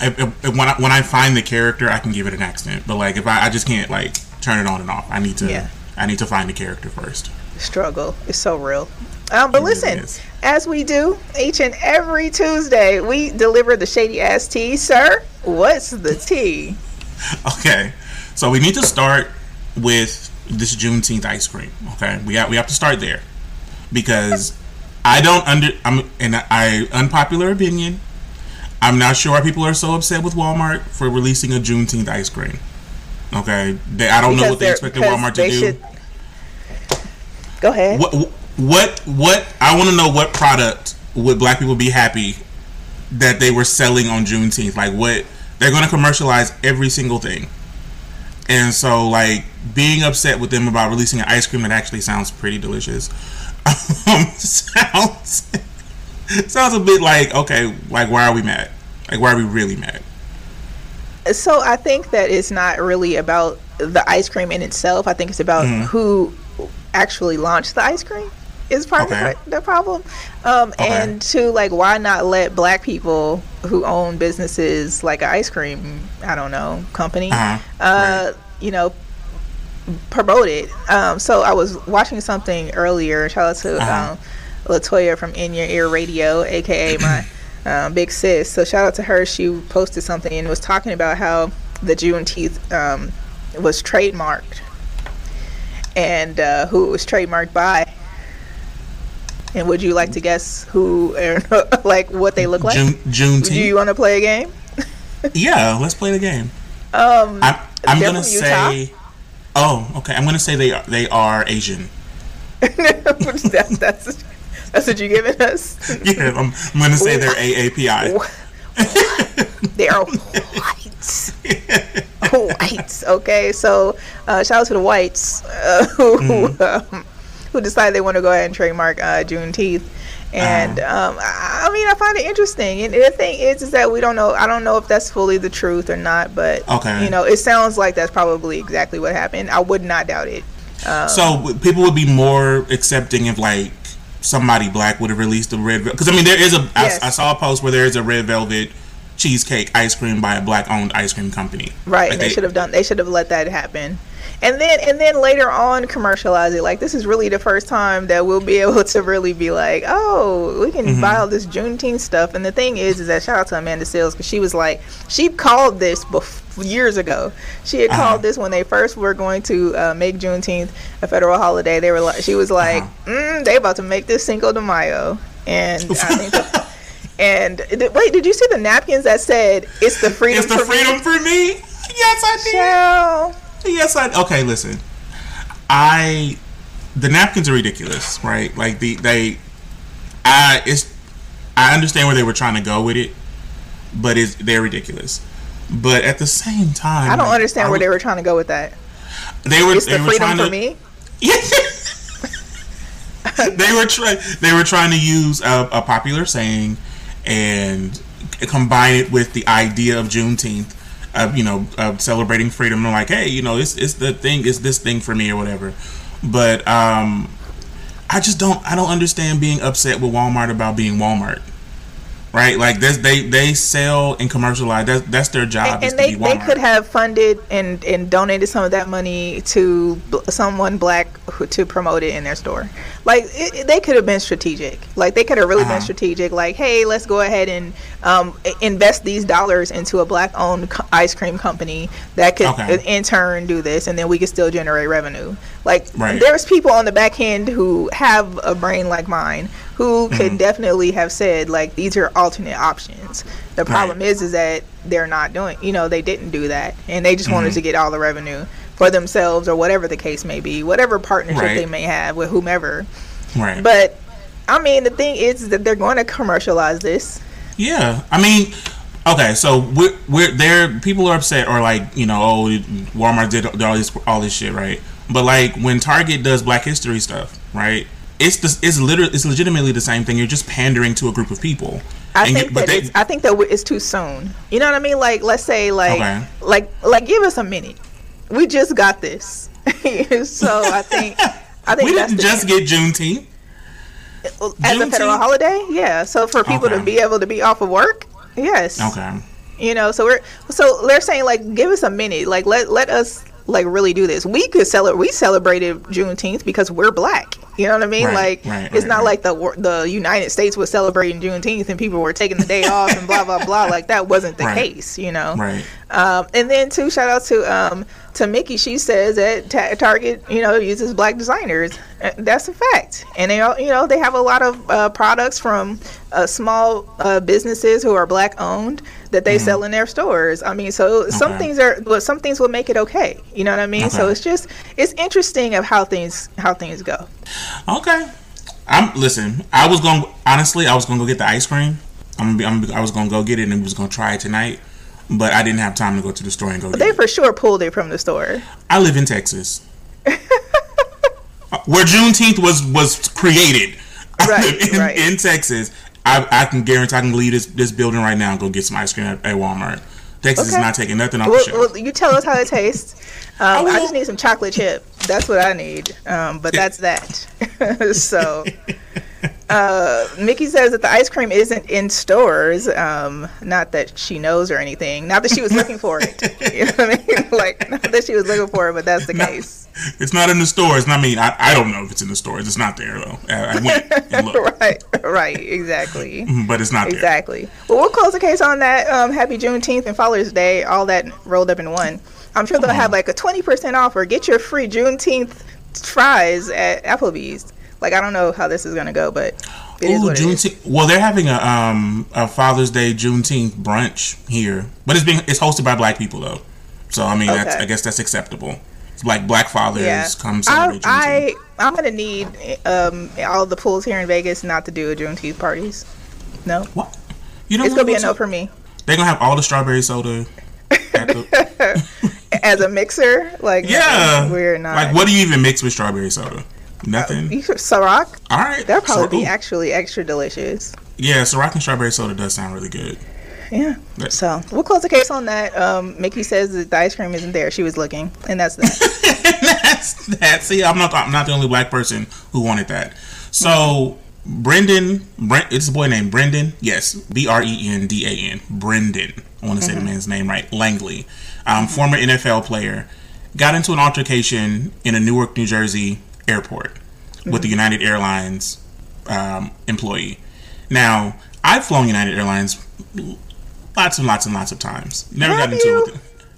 [SPEAKER 2] When I when I find the character, I can give it an accent. But like if I, I just can't like turn it on and off. I need to
[SPEAKER 1] Yeah.
[SPEAKER 2] I need to find the character first.
[SPEAKER 1] Struggle is so real. Um, but
[SPEAKER 2] It
[SPEAKER 1] listen,
[SPEAKER 2] is.
[SPEAKER 1] as we do each and every Tuesday, we deliver the shady ass tea, sir. What's the tea?
[SPEAKER 2] Okay, so we need to start with this Juneteenth ice cream. Okay, we have we have to start there because I don't under I'm and I unpopular opinion. I'm not sure why people are so upset with Walmart for releasing a Juneteenth ice cream. Okay, they, I don't know what they expected Walmart to do.
[SPEAKER 1] should- Go ahead.
[SPEAKER 2] What what what? I want to know what product would Black people be happy that they were selling on Juneteenth? Like what they're going to commercialize every single thing, and so like being upset with them about releasing an ice cream that actually sounds pretty delicious um, sounds sounds a bit like okay, like why are we mad? Like why are we really mad?
[SPEAKER 1] So I think that it's not really about the ice cream in itself. I think it's about
[SPEAKER 2] Mm-hmm.
[SPEAKER 1] who actually launched the ice cream is part
[SPEAKER 2] Okay.
[SPEAKER 1] of the, problem. Um,
[SPEAKER 2] Okay.
[SPEAKER 1] And two, like, why not let black people who own businesses like an ice cream, I don't know, company,
[SPEAKER 2] Uh-huh.
[SPEAKER 1] uh, you know, promote it. Um, so I was watching something earlier. Shout out to
[SPEAKER 2] Uh-huh.
[SPEAKER 1] um, Latoya from In Your Ear Radio, aka my um, big sis. So shout out to her. She posted something and was talking about how the Juneteenth um, was trademarked and uh, who it was trademarked by. And would you like to guess who, or like what they look like?
[SPEAKER 2] June
[SPEAKER 1] Do you want to play a game?
[SPEAKER 2] yeah, let's play the game.
[SPEAKER 1] Um,
[SPEAKER 2] I'm I'm gonna say. Oh, okay. I'm gonna say they are they are Asian.
[SPEAKER 1] that, that's that's what you're giving us.
[SPEAKER 2] Yeah, I'm, I'm gonna say they're AAPI.
[SPEAKER 1] They are whites. whites. Okay, so uh, shout out to the whites uh, who
[SPEAKER 2] Mm-hmm.
[SPEAKER 1] um, who decided they want to go ahead and trademark uh, Juneteenth. And
[SPEAKER 2] Uh-huh.
[SPEAKER 1] um, I, mean, I find it interesting. And the thing is, is that we don't know. I don't know if that's fully the truth or not. But
[SPEAKER 2] Okay.
[SPEAKER 1] you know, it sounds like that's probably exactly what happened. I would not doubt it.
[SPEAKER 2] So people would be more accepting if like somebody black would have released the red because I mean there is a I,
[SPEAKER 1] Yes.
[SPEAKER 2] I saw a post where there is a red velvet cheesecake ice cream by a black owned ice cream company.
[SPEAKER 1] Right,
[SPEAKER 2] Like,
[SPEAKER 1] and they, should have done. They should have let that happen, and then and then later on commercialize it. Like this is really the first time that we'll be able to really be like, oh, we can buy all this Juneteenth stuff. And the thing is, is that shout out to Amanda Seales because she was like, she called this bef- years ago. She had
[SPEAKER 2] Uh-huh.
[SPEAKER 1] called this when they first were going to uh, make Juneteenth a federal holiday. They were like, she was like,
[SPEAKER 2] Uh-huh.
[SPEAKER 1] mm, they about to make this Cinco de Mayo, and I think. that- And th- wait, did you see the napkins that said "It's the freedom"?
[SPEAKER 2] It's the
[SPEAKER 1] for me"?
[SPEAKER 2] for me. Yes, I did. Yes, I. Okay, listen. I the napkins are ridiculous, right? Like the they, I it's I understand where they were trying to go with it, but it's they're ridiculous. But at the same time,
[SPEAKER 1] I don't
[SPEAKER 2] like,
[SPEAKER 1] understand
[SPEAKER 2] I
[SPEAKER 1] where they were trying to go with that.
[SPEAKER 2] They were
[SPEAKER 1] It's
[SPEAKER 2] they
[SPEAKER 1] the
[SPEAKER 2] were
[SPEAKER 1] freedom
[SPEAKER 2] trying
[SPEAKER 1] for
[SPEAKER 2] to,
[SPEAKER 1] me.
[SPEAKER 2] they were trying they were trying to use a, a popular saying and combine it with the idea of Juneteenth, you know, of celebrating freedom. And like, hey, you know, it's it's the thing, it's this thing for me or whatever. But um, I just don't I don't understand being upset with Walmart about being Walmart. Right, like this, they they sell and commercialize. That's that's their job.
[SPEAKER 1] And, and they, they could have funded and, and donated some of that money to bl- someone black who, to promote it in their store. Like it, they could have been strategic. Like they could have really
[SPEAKER 2] Uh-huh.
[SPEAKER 1] been strategic. Like, hey, let's go ahead and um, invest these dollars into a black-owned co- ice cream company that could
[SPEAKER 2] Okay.
[SPEAKER 1] in turn do this, and then we could still generate revenue. Like
[SPEAKER 2] Right.
[SPEAKER 1] there's people on the back end who have a brain like mine who
[SPEAKER 2] Mm-hmm.
[SPEAKER 1] could definitely have said like these are alternate options. The problem is is that they're not doing you know they didn't do that and they just wanted
[SPEAKER 2] Mm-hmm.
[SPEAKER 1] to get all the revenue for themselves or whatever the case may be, whatever partnership
[SPEAKER 2] Right.
[SPEAKER 1] they may have with whomever.
[SPEAKER 2] right.
[SPEAKER 1] But I mean the thing is, that they're going to commercialize this.
[SPEAKER 2] Yeah, I mean, okay, so we're we're there. People are upset, or like you know, oh, Walmart did all this all this shit, right? But like when Target does Black History stuff, right? It's the it's literally it's legitimately the same thing. You're just pandering to a group of people.
[SPEAKER 1] I
[SPEAKER 2] And
[SPEAKER 1] think
[SPEAKER 2] you-
[SPEAKER 1] that
[SPEAKER 2] they-
[SPEAKER 1] it's, I think that it's too soon. You know what I mean? Like let's say like
[SPEAKER 2] Okay.
[SPEAKER 1] like like give us a minute. We just got this, so I think I think
[SPEAKER 2] we didn't just get Juneteenth.
[SPEAKER 1] as a federal holiday. Yeah, so for people to be able to be off of work, yes.
[SPEAKER 2] Okay,
[SPEAKER 1] You know, so we're so they're saying like give us a minute, like let let us like really do this. We could celebrate. We celebrated Juneteenth because we're black. You know what I mean?
[SPEAKER 2] Right,
[SPEAKER 1] like
[SPEAKER 2] right,
[SPEAKER 1] it's
[SPEAKER 2] right,
[SPEAKER 1] not like the the United States was celebrating Juneteenth and people were taking the day off and blah blah blah. Like that wasn't the case. You know.
[SPEAKER 2] right.
[SPEAKER 1] Um, and then too, shout out to um, to Mickey. She says that Ta- Target, you know, uses black designers. Uh, That's a fact. And they, all you know, they have a lot of uh, products from uh, small uh, businesses who are black owned that they sell in their stores. I mean, so some
[SPEAKER 2] Mm-hmm.
[SPEAKER 1] Things are, but some things will make it okay. You know what I mean? So it's just it's interesting of how things how things go.
[SPEAKER 2] Okay. I'm listen. I was going honestly. I was going to go get the ice cream. I'm, gonna be, I'm I was going to go get it and was going to try it tonight, but I didn't have time to go to the store and go.
[SPEAKER 1] They
[SPEAKER 2] it.
[SPEAKER 1] for sure pulled it from the store.
[SPEAKER 2] I live in Texas, where Juneteenth was was created.
[SPEAKER 1] Right,
[SPEAKER 2] in,
[SPEAKER 1] right.
[SPEAKER 2] in Texas. I, I can guarantee I can leave this, this building right now and go get some ice cream at, at Walmart. Texas
[SPEAKER 1] Okay.
[SPEAKER 2] is not taking nothing off the
[SPEAKER 1] Well,
[SPEAKER 2] shelf.
[SPEAKER 1] well, you tell us how it tastes. Um,
[SPEAKER 2] will.
[SPEAKER 1] I just need some chocolate chip. That's what I need. Um, but that's that. so, uh, Mickey says that the ice cream isn't in stores. Um, not that she knows or anything. Not that she was looking for it. You know what I mean? Like, not that she was looking for it, but that's the
[SPEAKER 2] No.
[SPEAKER 1] case.
[SPEAKER 2] It's not in the stores. I mean, I, I don't know if it's in the stores. It's not there though. I, I went and looked,
[SPEAKER 1] right, right, exactly.
[SPEAKER 2] but it's not there.
[SPEAKER 1] Exactly. Well, we'll close the case on that. Um, happy Juneteenth and Father's Day, all that rolled up in one. I'm sure they'll have like a 20% offer. Get your free Juneteenth fries at Applebee's. Like, I don't know how this is going to go, but it is
[SPEAKER 2] Ooh,
[SPEAKER 1] what it is.
[SPEAKER 2] Juneteenth. Well, they're having a um a Father's Day Juneteenth brunch here, but it's being it's hosted by black people though. So I mean, that's I guess that's acceptable. It's like black fathers
[SPEAKER 1] Yeah.
[SPEAKER 2] come
[SPEAKER 1] I,
[SPEAKER 2] celebrate Juneteenth.
[SPEAKER 1] I, I'm going to need um, all the pools here in Vegas not to do a Juneteenth parties. No?
[SPEAKER 2] what? You don't
[SPEAKER 1] It's going to be a no for me.
[SPEAKER 2] They're gonna have all the strawberry soda. the-
[SPEAKER 1] As a mixer, like,
[SPEAKER 2] yeah,
[SPEAKER 1] we're not.
[SPEAKER 2] Like, what do you even mix with strawberry soda? Nothing.
[SPEAKER 1] You could- Ciroc?
[SPEAKER 2] all right,
[SPEAKER 1] That'll probably be actually extra delicious.
[SPEAKER 2] Yeah, Ciroc and strawberry soda does sound really good.
[SPEAKER 1] Yeah. So we'll close the case on that. Um, Mickey says that the ice cream isn't there. She was looking, and that's that.
[SPEAKER 2] That's that. See, I'm not. I'm not the only black person who wanted that. So, Brendan, Brent, it's a boy named Brendan. Yes, B R E N D A N. Brendan. I want to say the man's name right. Langley, um, former NFL player, got into an altercation in a Newark, New Jersey airport with the United Airlines um, employee. Now, I've flown United Airlines lots and lots and lots of times. Never
[SPEAKER 1] Have
[SPEAKER 2] got into
[SPEAKER 1] you?
[SPEAKER 2] it.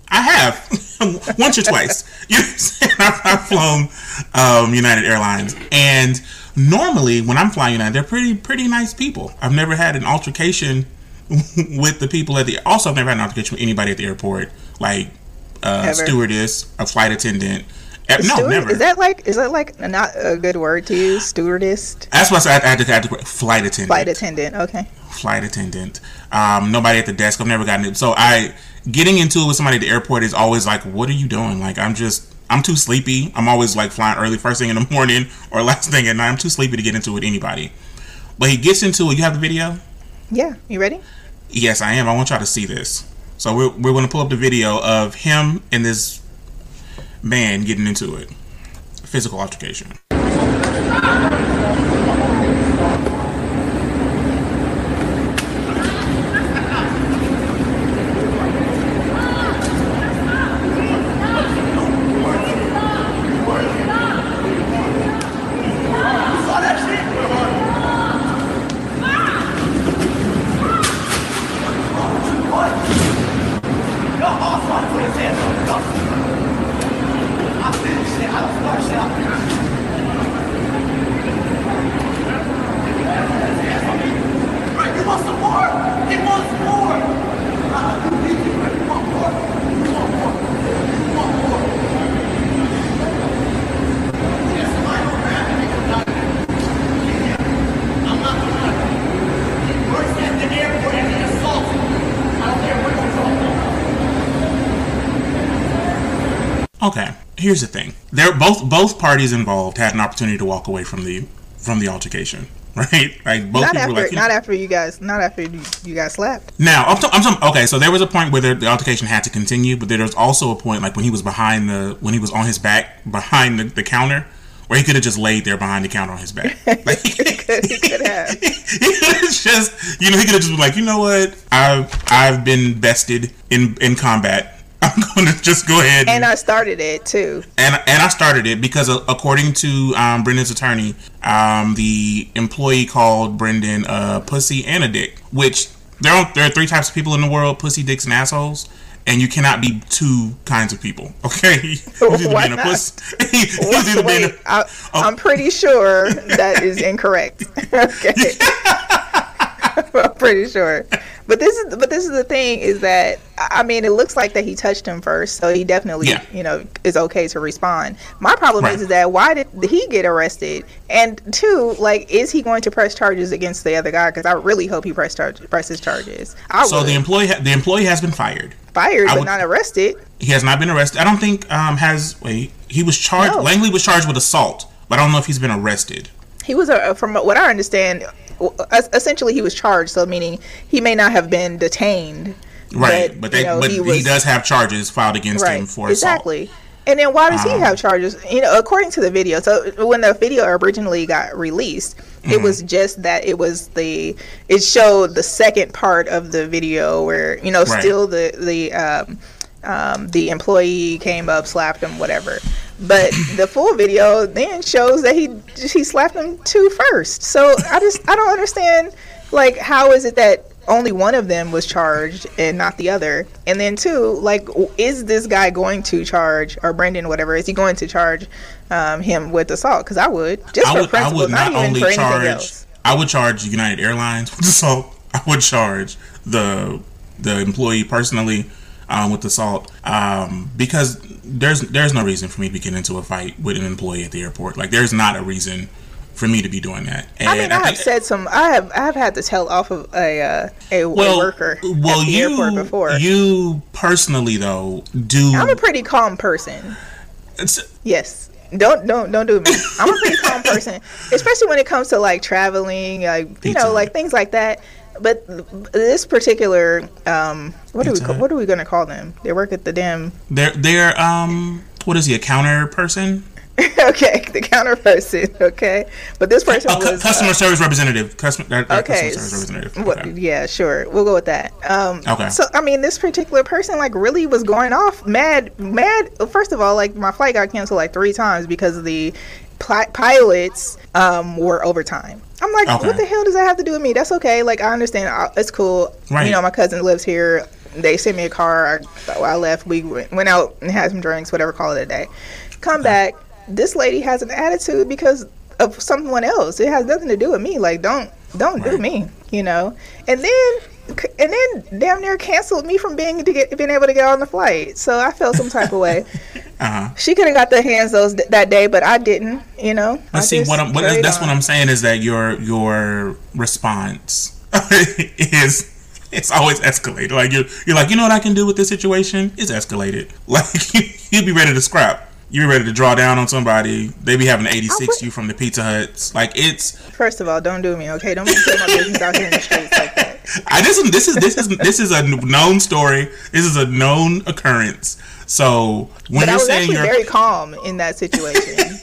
[SPEAKER 2] I have once or twice. You know what I'm saying? I've, I've flown um, United Airlines, and normally when I'm flying United, they're pretty pretty nice people. I've never had an altercation with the people at the. Also, I've never had an altercation with anybody at the airport, like uh, stewardess, a flight attendant. Eh, no,
[SPEAKER 1] Steward-
[SPEAKER 2] never.
[SPEAKER 1] Is that like is that like not a good word to use? Stewardess,
[SPEAKER 2] That's why I said I had to, to flight attendant.
[SPEAKER 1] flight attendant. Okay.
[SPEAKER 2] flight attendant. Um, nobody at the desk. I've never gotten it. So I getting into it with somebody at the airport is always like, what are you doing? Like I'm just I'm too sleepy. I'm always like flying early, first thing in the morning or last thing at night. I'm too sleepy to get into it with anybody. But he gets into it. You have the video?
[SPEAKER 1] Yeah. You ready?
[SPEAKER 2] Yes, I am. I want y'all to see this. So we're we're going to pull up the video of him and this man getting into it. Physical altercation. Here's the thing. They're both both parties involved had an opportunity to walk away from the from the altercation, right? Like both
[SPEAKER 1] not
[SPEAKER 2] people
[SPEAKER 1] after.
[SPEAKER 2] were like, you know-
[SPEAKER 1] after you guys. Not after you, you guys slapped.
[SPEAKER 2] Now, I'm, t- I'm t- okay. So there was a point where the, the altercation had to continue, but there was also a point, like when he was behind the, when he was on his back behind the, the counter, where he could have just laid there behind the counter on his back. Like,
[SPEAKER 1] He could, he could have.
[SPEAKER 2] he could have just, you know, he could have just been like, you know what, I've I've been bested in in combat. I'm going to just go ahead
[SPEAKER 1] And I started it too.
[SPEAKER 2] and and I started it because uh, according to um, Brendan's attorney, um, the employee called Brendan a pussy and a dick. Which there are there are three types of people in the world: pussy, dicks, and assholes. And you cannot be two kinds of people. Okay, He's either
[SPEAKER 1] Why
[SPEAKER 2] being a
[SPEAKER 1] not?
[SPEAKER 2] pussy. He's either being a,
[SPEAKER 1] I,
[SPEAKER 2] Oh.
[SPEAKER 1] I'm pretty sure that is incorrect. okay, I'm pretty sure. But this is but this is the thing is that I mean it looks like that he touched him first, so he definitely
[SPEAKER 2] Yeah.
[SPEAKER 1] you know is okay to respond. My problem
[SPEAKER 2] Right.
[SPEAKER 1] is, is that why did he get arrested? And two, like, is he going to press charges against the other guy? Because I really hope he press charge, presses charges. I
[SPEAKER 2] so
[SPEAKER 1] would.
[SPEAKER 2] the employee ha- the employee has been fired.
[SPEAKER 1] fired
[SPEAKER 2] I
[SPEAKER 1] but
[SPEAKER 2] would-
[SPEAKER 1] not arrested.
[SPEAKER 2] He has not been arrested. I don't think um has wait he was charged.
[SPEAKER 1] No.
[SPEAKER 2] Langley was charged with assault, but I don't know if he's been arrested.
[SPEAKER 1] He was, uh, from what I understand, essentially he was charged. So meaning he may not have been detained,
[SPEAKER 2] Right, but, they,
[SPEAKER 1] you know,
[SPEAKER 2] but he,
[SPEAKER 1] was-
[SPEAKER 2] does have charges filed against him for assault.
[SPEAKER 1] exactly. And then why does he
[SPEAKER 2] Um,
[SPEAKER 1] have charges? You know, according to the video. So when the video originally got released,
[SPEAKER 2] Mm-hmm.
[SPEAKER 1] it was just that it was the it showed the second part of the video where you know
[SPEAKER 2] Right.
[SPEAKER 1] still the the um, um, the employee came up, slapped him, whatever. But the full video then shows that he he slapped him two first. So I just I don't understand. Like, how is it that only one of them was charged and not the other? And then two, like, is this guy going to charge or Brendan, whatever, is he going to charge um, him with assault? Because I would just
[SPEAKER 2] I
[SPEAKER 1] for
[SPEAKER 2] would, I would
[SPEAKER 1] not,
[SPEAKER 2] not, only
[SPEAKER 1] for
[SPEAKER 2] charge. I would charge United Airlines with assault. I would charge the the employee personally um, with assault um, because there's there's no reason for me to get into a fight with an employee at the airport. Like there's not a reason for me to be doing that. And
[SPEAKER 1] I mean, I, have said some. I have. I have had to tell off of a uh, a, a
[SPEAKER 2] well,
[SPEAKER 1] worker
[SPEAKER 2] well,
[SPEAKER 1] at the
[SPEAKER 2] you
[SPEAKER 1] airport before.
[SPEAKER 2] you personally though do
[SPEAKER 1] I'm a pretty calm person. Yes. Don't don't don't do me. I'm a pretty calm person, especially when it comes to like traveling, like you know, like things like that. But this particular, um, what do we what are we gonna call them? They work at the damn.
[SPEAKER 2] they're they're um what is he a counter person
[SPEAKER 1] okay, the counter person. Okay, but this person
[SPEAKER 2] a cu-
[SPEAKER 1] was
[SPEAKER 2] customer
[SPEAKER 1] uh,
[SPEAKER 2] service representative customer, uh, uh,
[SPEAKER 1] okay.
[SPEAKER 2] customer service representative Okay.
[SPEAKER 1] Yeah, sure. We'll go with that. Um,
[SPEAKER 2] Okay.
[SPEAKER 1] So I mean, this particular person like really was going off mad, mad. First of all, like my flight got canceled like three times because of the pi- pilots um, were overtime. I'm like,
[SPEAKER 2] Okay.
[SPEAKER 1] what the hell does that have to do with me? That's okay. Like I understand. I- It's cool.
[SPEAKER 2] Right.
[SPEAKER 1] You know, my cousin lives here. They sent me a car. I, I left. We went went out and had some drinks, whatever. Call it a day. Come back. This lady has an attitude because of someone else. It has nothing to do with me. Like, don't don't do me. You know. And then and then damn near canceled me from being to get being able to get on the flight. So I felt some type of way.
[SPEAKER 2] uh-huh
[SPEAKER 1] She could have got the hands those that day, but I didn't. You know.
[SPEAKER 2] Let's see what I'm. What, that's
[SPEAKER 1] on.
[SPEAKER 2] what I'm saying is that your your response is it's always escalated. Like you're you're like you know what I can do with this situation? It's escalated. Like you you'd be ready to scrap. You'd be ready to draw down on somebody. They be having 86 you from the Pizza Huts. Like it's.
[SPEAKER 1] First of all, don't do me, okay? Don't be putting my business out here in the streets like that.
[SPEAKER 2] I this is this is this is this is a known story. This is a known occurrence. So when
[SPEAKER 1] But
[SPEAKER 2] you're
[SPEAKER 1] was
[SPEAKER 2] saying
[SPEAKER 1] actually
[SPEAKER 2] you're
[SPEAKER 1] very calm in that situation.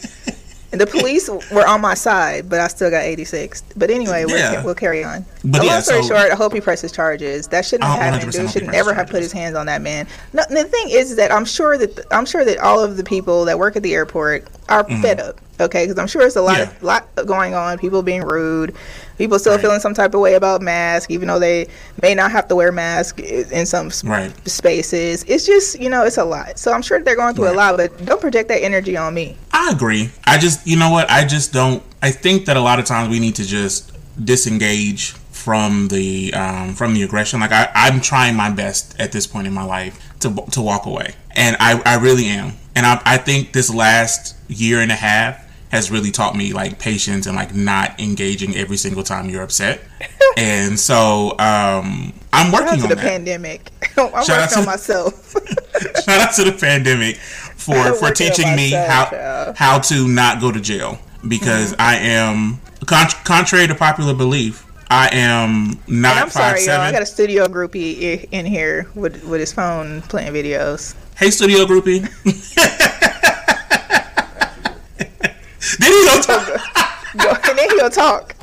[SPEAKER 1] And the police were on my side, but I still got 86. But anyway,
[SPEAKER 2] Yeah.
[SPEAKER 1] we'll carry on.
[SPEAKER 2] But
[SPEAKER 1] Long
[SPEAKER 2] yeah,
[SPEAKER 1] story
[SPEAKER 2] so-
[SPEAKER 1] short, I hope he presses charges. That shouldn't have happened.
[SPEAKER 2] 100%
[SPEAKER 1] Dude should
[SPEAKER 2] he
[SPEAKER 1] never have put his hands on that man. No, the thing is that I'm sure that I'm sure that all of the people that work at the airport are fed up. Okay, because I'm sure it's a lot
[SPEAKER 2] Mm-hmm. Yeah.
[SPEAKER 1] of lot going on. People being rude, people still
[SPEAKER 2] Right.
[SPEAKER 1] feeling some type of way about masks, even though they may not have to wear masks in some
[SPEAKER 2] Right.
[SPEAKER 1] spaces. It's just you know it's a lot. So I'm sure they're going through a lot, but don't project that energy on me.
[SPEAKER 2] I agree. I just, you know what? I just don't. I think that a lot of times we need to just disengage from the um, from the aggression. Like I, I'm trying my best at this point in my life to to walk away, and I, I really am. And I, I think this last year and a half has really taught me like patience and like not engaging every single time you're upset. and so um, I'm
[SPEAKER 1] Shout out
[SPEAKER 2] working
[SPEAKER 1] to
[SPEAKER 2] on
[SPEAKER 1] the
[SPEAKER 2] that.
[SPEAKER 1] pandemic. I'm
[SPEAKER 2] Shout out
[SPEAKER 1] working
[SPEAKER 2] to-
[SPEAKER 1] on myself.
[SPEAKER 2] Shout out to the pandemic for for teaching me how
[SPEAKER 1] child.
[SPEAKER 2] how to not go to jail because
[SPEAKER 1] Mm-hmm.
[SPEAKER 2] I am con- contrary to popular belief. I am not
[SPEAKER 1] And I'm
[SPEAKER 2] five
[SPEAKER 1] sorry, y'all. I got a studio groupie in here with with his phone playing videos.
[SPEAKER 2] Hey, studio groupie. Did he go talk?
[SPEAKER 1] And then he'll talk.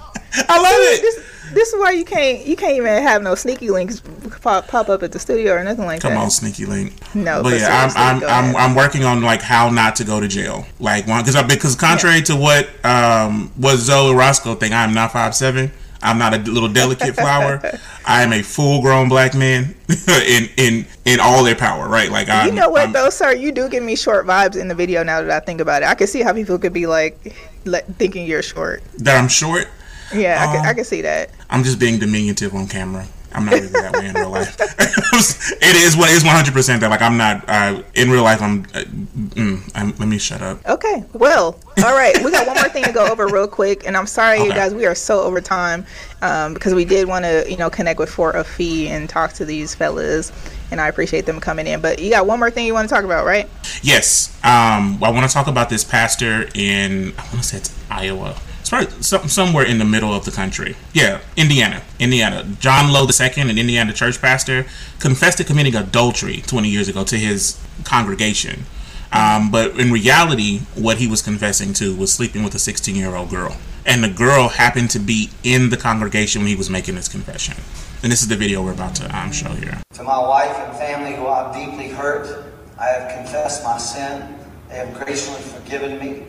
[SPEAKER 2] I love it.
[SPEAKER 1] This, this is why you can't you can't even have no sneaky links pop, pop up at the studio or nothing like
[SPEAKER 2] Come
[SPEAKER 1] that.
[SPEAKER 2] Come on, sneaky link.
[SPEAKER 1] No,
[SPEAKER 2] but
[SPEAKER 1] but
[SPEAKER 2] yeah, I'm I'm, I'm. I'm working on like how not to go to jail. Like one because because contrary to what um what Zoe Roscoe think, I'm not five seven. I'm not a little delicate flower. I am a full grown black man in in in all their power. Right? Like I'm,
[SPEAKER 1] You know what
[SPEAKER 2] I'm-
[SPEAKER 1] though, sir? You do give me short vibes in the video. Now that I think about it, I can see how people could be like, like thinking you're short.
[SPEAKER 2] that I'm short.
[SPEAKER 1] Yeah, I, can,
[SPEAKER 2] Um,
[SPEAKER 1] I can see that.
[SPEAKER 2] I'm just being diminutive on camera. I'm not really that way in real life. it is what is 100 percent that like I'm not uh, in real life. I'm, uh, mm, I'm. Let me shut up.
[SPEAKER 1] Okay, well, all right. We got one more thing to go over real quick, and I'm sorry, you guys, we are so over time um, because we did want to, you know, connect with For a Fee and talk to these fellas, and I appreciate them coming in. But you got one more thing you want to talk about, right?
[SPEAKER 2] Yes. Um, I want to talk about this pastor in I want to say it's Iowa. Some, somewhere in the middle of the country. Yeah, Indiana. Indiana. John Lowe II, an Indiana church pastor, confessed to committing adultery 20 years ago to his congregation. Um, but in reality, what he was confessing to was sleeping with a 16 year old girl. And the girl happened to be in the congregation when he was making this confession. And this is the video we're about to um, show here.
[SPEAKER 6] To my wife and family who I've deeply hurt, I have confessed my sin. They have graciously forgiven me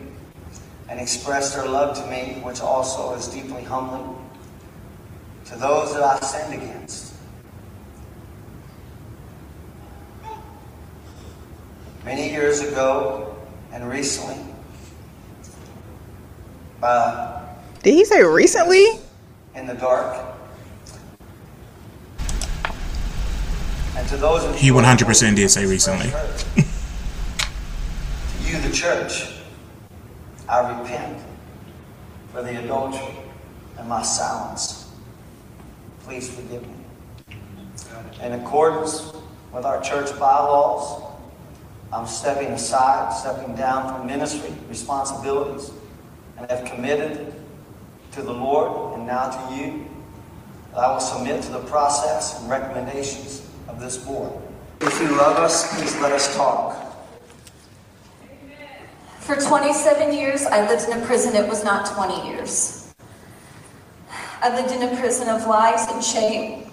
[SPEAKER 6] and expressed their love to me, which also is deeply humbling. To those that I've sinned against, many years ago and recently, by
[SPEAKER 1] Did he say recently?
[SPEAKER 6] in the dark. And to those of
[SPEAKER 2] He
[SPEAKER 6] you who
[SPEAKER 2] 100% did say recently.
[SPEAKER 6] to you, the church, I repent for the adultery and my silence. Please forgive me. In accordance with our church bylaws, I'm stepping aside, stepping down from ministry responsibilities, and have committed to the Lord and now to you that I will submit to the process and recommendations of this board. If you love us, please let us talk.
[SPEAKER 7] For 27 years, I lived in a prison. It was not 20 years. I lived in a prison of lies and shame.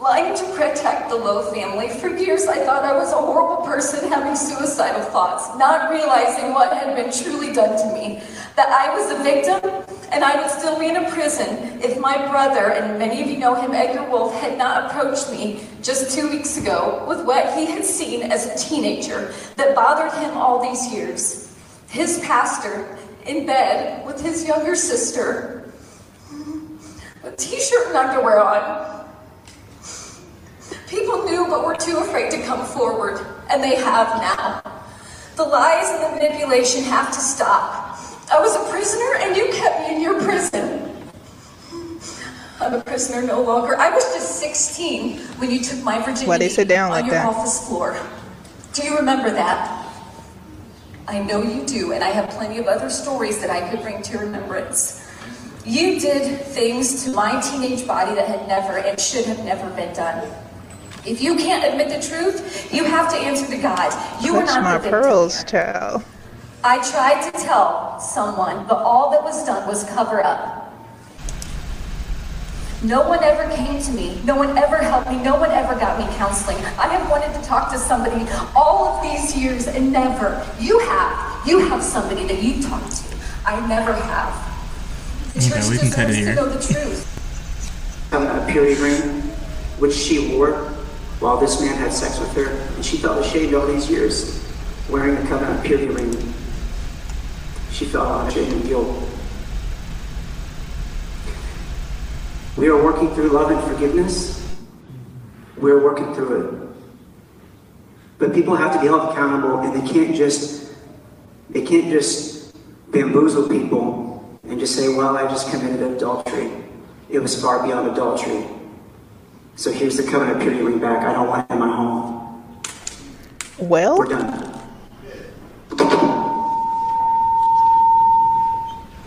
[SPEAKER 7] Lying to protect the Lowe family. For years, I thought I was a horrible person having suicidal thoughts, not realizing what had been truly done to me. That I was a victim and I would still be in a prison if my brother, and many of you know him, Edgar Wolf, had not approached me just two weeks ago with what he had seen as a teenager that bothered him all these years. His pastor in bed with his younger sister with t-shirt and underwear on. People knew but were too afraid to come forward, and they have now. The lies and the manipulation have to stop. I was a prisoner and you kept in your prison. I'm a prisoner no longer. I was just 16 when you took my virginity
[SPEAKER 1] Why they sit down
[SPEAKER 7] on
[SPEAKER 1] like
[SPEAKER 7] your
[SPEAKER 1] that?
[SPEAKER 7] office floor. Do you remember that? I know you do, and I have plenty of other stories that I could bring to your remembrance. You did things to my teenage body that had never and should have never been done. If you can't admit the truth, you have to answer to God. You were
[SPEAKER 1] Touch
[SPEAKER 7] not
[SPEAKER 1] my pearls, child.
[SPEAKER 7] I tried to tell someone, but all that was done was cover up. No one ever came to me. No one ever helped me. No one ever got me counseling. I have wanted to talk to somebody all of these years and never. You have. You have somebody that you talk to. I never have. The
[SPEAKER 2] Okay,
[SPEAKER 7] church
[SPEAKER 2] we can cut it
[SPEAKER 7] deserves to
[SPEAKER 2] here.
[SPEAKER 7] know the truth.
[SPEAKER 8] um, a purity ring, which she wore while this man had sex with her, and she felt ashamed all these years wearing a covenant purity ring. She felt a lot of shame and guilt. We are working through love and forgiveness. We're working through it. But people have to be held accountable, and they can't just they can't just bamboozle people and just say, "Well, I just committed adultery." It was far beyond adultery. So here's the covenant purity ring back. I don't want it in my home.
[SPEAKER 1] Well,
[SPEAKER 8] We're done.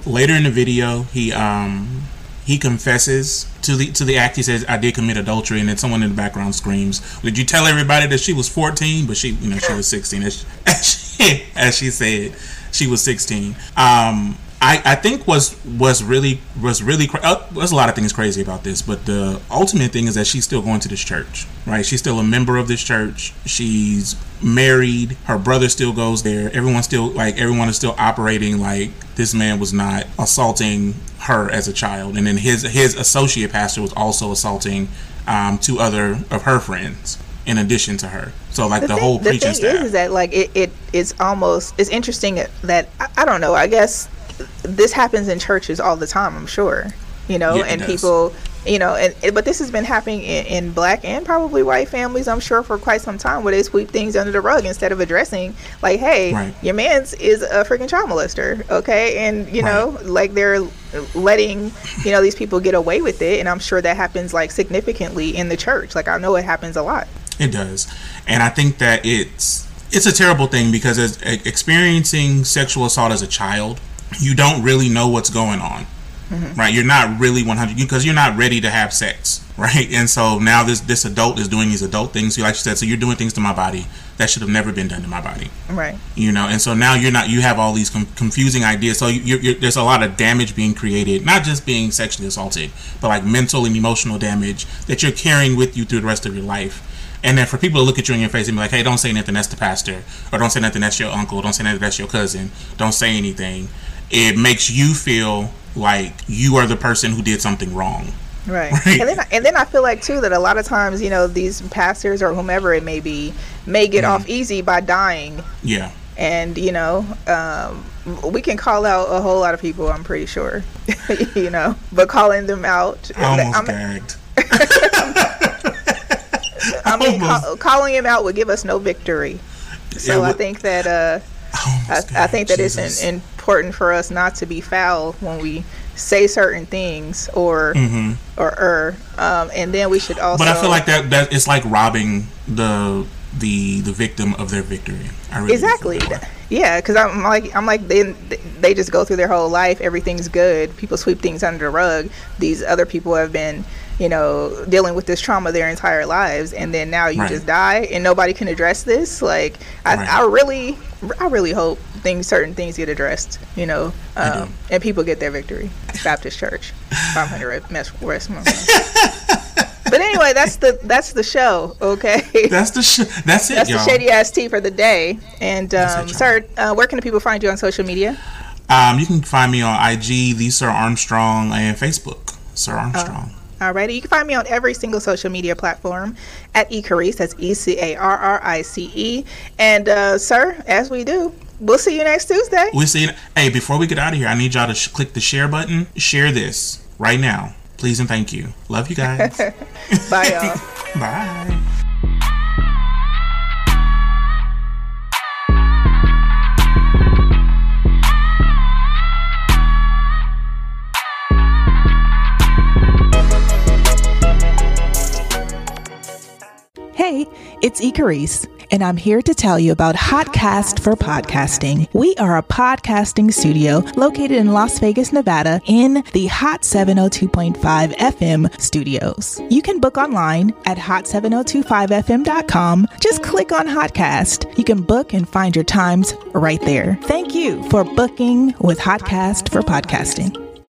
[SPEAKER 2] Later in the video, he um he confesses to the to the act. He says, "I did commit adultery," and then someone in the background screams, "Did you tell everybody that she was 14?" But she, you know, she was 16. As she, as she, said, she was 16. Um, I, I think was was really was really cra- uh, there's a lot of things crazy about this, but the ultimate thing is that she's still going to this church, right? She's still a member of this church. She's married. Her brother still goes there. Everyone's still like everyone is still operating like this man was not assaulting her as a child, and then his his associate pastor was also assaulting um, two other of her friends in addition to her. So like the,
[SPEAKER 1] thing,
[SPEAKER 2] whole
[SPEAKER 1] the thing
[SPEAKER 2] staff.
[SPEAKER 1] is, is that like it, it is almost it's interesting that I, I don't know. I guess this happens in churches all the time. I'm sure, you know,
[SPEAKER 2] Yeah,
[SPEAKER 1] and
[SPEAKER 2] does.
[SPEAKER 1] people, you know, and but this has been happening in, in black and probably white families. I'm sure for quite some time where they sweep things under the rug instead of addressing like, hey,
[SPEAKER 2] Right.
[SPEAKER 1] your man's is a freaking child molester, okay, and you know, like they're letting you know these people get away with it, and I'm sure that happens like significantly in the church. Like I know it happens a lot.
[SPEAKER 2] It does, and I think that it's it's a terrible thing because as experiencing sexual assault as a child, you don't really know what's going on.
[SPEAKER 1] Mm-hmm.
[SPEAKER 2] Right, you're not really 100 because you're not ready to have sex, right? And so now this this adult is doing these adult things. Like you said, so you're doing things to my body that should have never been done to my body
[SPEAKER 1] Right.
[SPEAKER 2] you know and so now you're not you have all these com- confusing ideas so you you're, there's a lot of damage being created not just being sexually assaulted but like mental and emotional damage that you're carrying with you through the rest of your life and then for people to look at you in your face and be like hey don't say nothing that's the pastor or don't say nothing that's your uncle don't say nothing that's your cousin don't say anything it makes you feel like you are the person who did something wrong
[SPEAKER 1] Right.
[SPEAKER 2] Right.
[SPEAKER 1] And then and then I feel like too that a lot of times, you know, these pastors or whomever it may be may get
[SPEAKER 2] Mm-hmm.
[SPEAKER 1] off easy by dying.
[SPEAKER 2] yeah
[SPEAKER 1] And, you know, um, we can call out a whole lot of people, I'm pretty sure. you know, but calling them out
[SPEAKER 2] i almost
[SPEAKER 1] I'm-
[SPEAKER 2] gagged
[SPEAKER 1] I mean, calling him out would give us no victory. So I think that uh, I, I think that
[SPEAKER 2] gagged.
[SPEAKER 1] it's
[SPEAKER 2] Jesus.
[SPEAKER 1] in, important for us not to be foul when we say certain things or or er, um, and then we should also.
[SPEAKER 2] Mm-hmm. But I feel like that that it's like robbing the the the victim of their victory. I really
[SPEAKER 1] exactly yeah because i'm like i'm like they they just go through their whole life everything's good people sweep things under the rug these other people have been you know dealing with this trauma their entire lives and then now you
[SPEAKER 2] Right.
[SPEAKER 1] just die and nobody can address this like I,
[SPEAKER 2] Right.
[SPEAKER 1] I really i really hope things certain things get addressed you know um, and people get their victory baptist church 500 west but anyway that's the that's the show okay
[SPEAKER 2] That's the sh- that's it,
[SPEAKER 1] that's
[SPEAKER 2] y'all.
[SPEAKER 1] the shady ass tea for the day. And um,
[SPEAKER 2] it,
[SPEAKER 1] sir, uh, where can the people find you on social media?
[SPEAKER 2] Um, you can find me on IG, the Sir Armstrong, and Facebook, Sir Armstrong.
[SPEAKER 1] Alrighty, you can find me on every single social media platform at eCarrice. That's E C A R R I C E. And uh, sir, as we do, we'll see you next Tuesday.
[SPEAKER 2] We see. You. Hey, before we get out of here, I need y'all to sh- click the share button. Share this right now, please and thank you. Love you guys.
[SPEAKER 1] Bye, y'all.
[SPEAKER 2] Bye.
[SPEAKER 9] Hey, it's Icarice, and I'm here to tell you about Hotcast for Podcasting. We are a podcasting studio located in Las Vegas, Nevada, in the Hot 702.5 FM studios. You can book online at hot7025fm.com. Just click on Hotcast. You can book and find your times right there. Thank you for booking with Hotcast for Podcasting.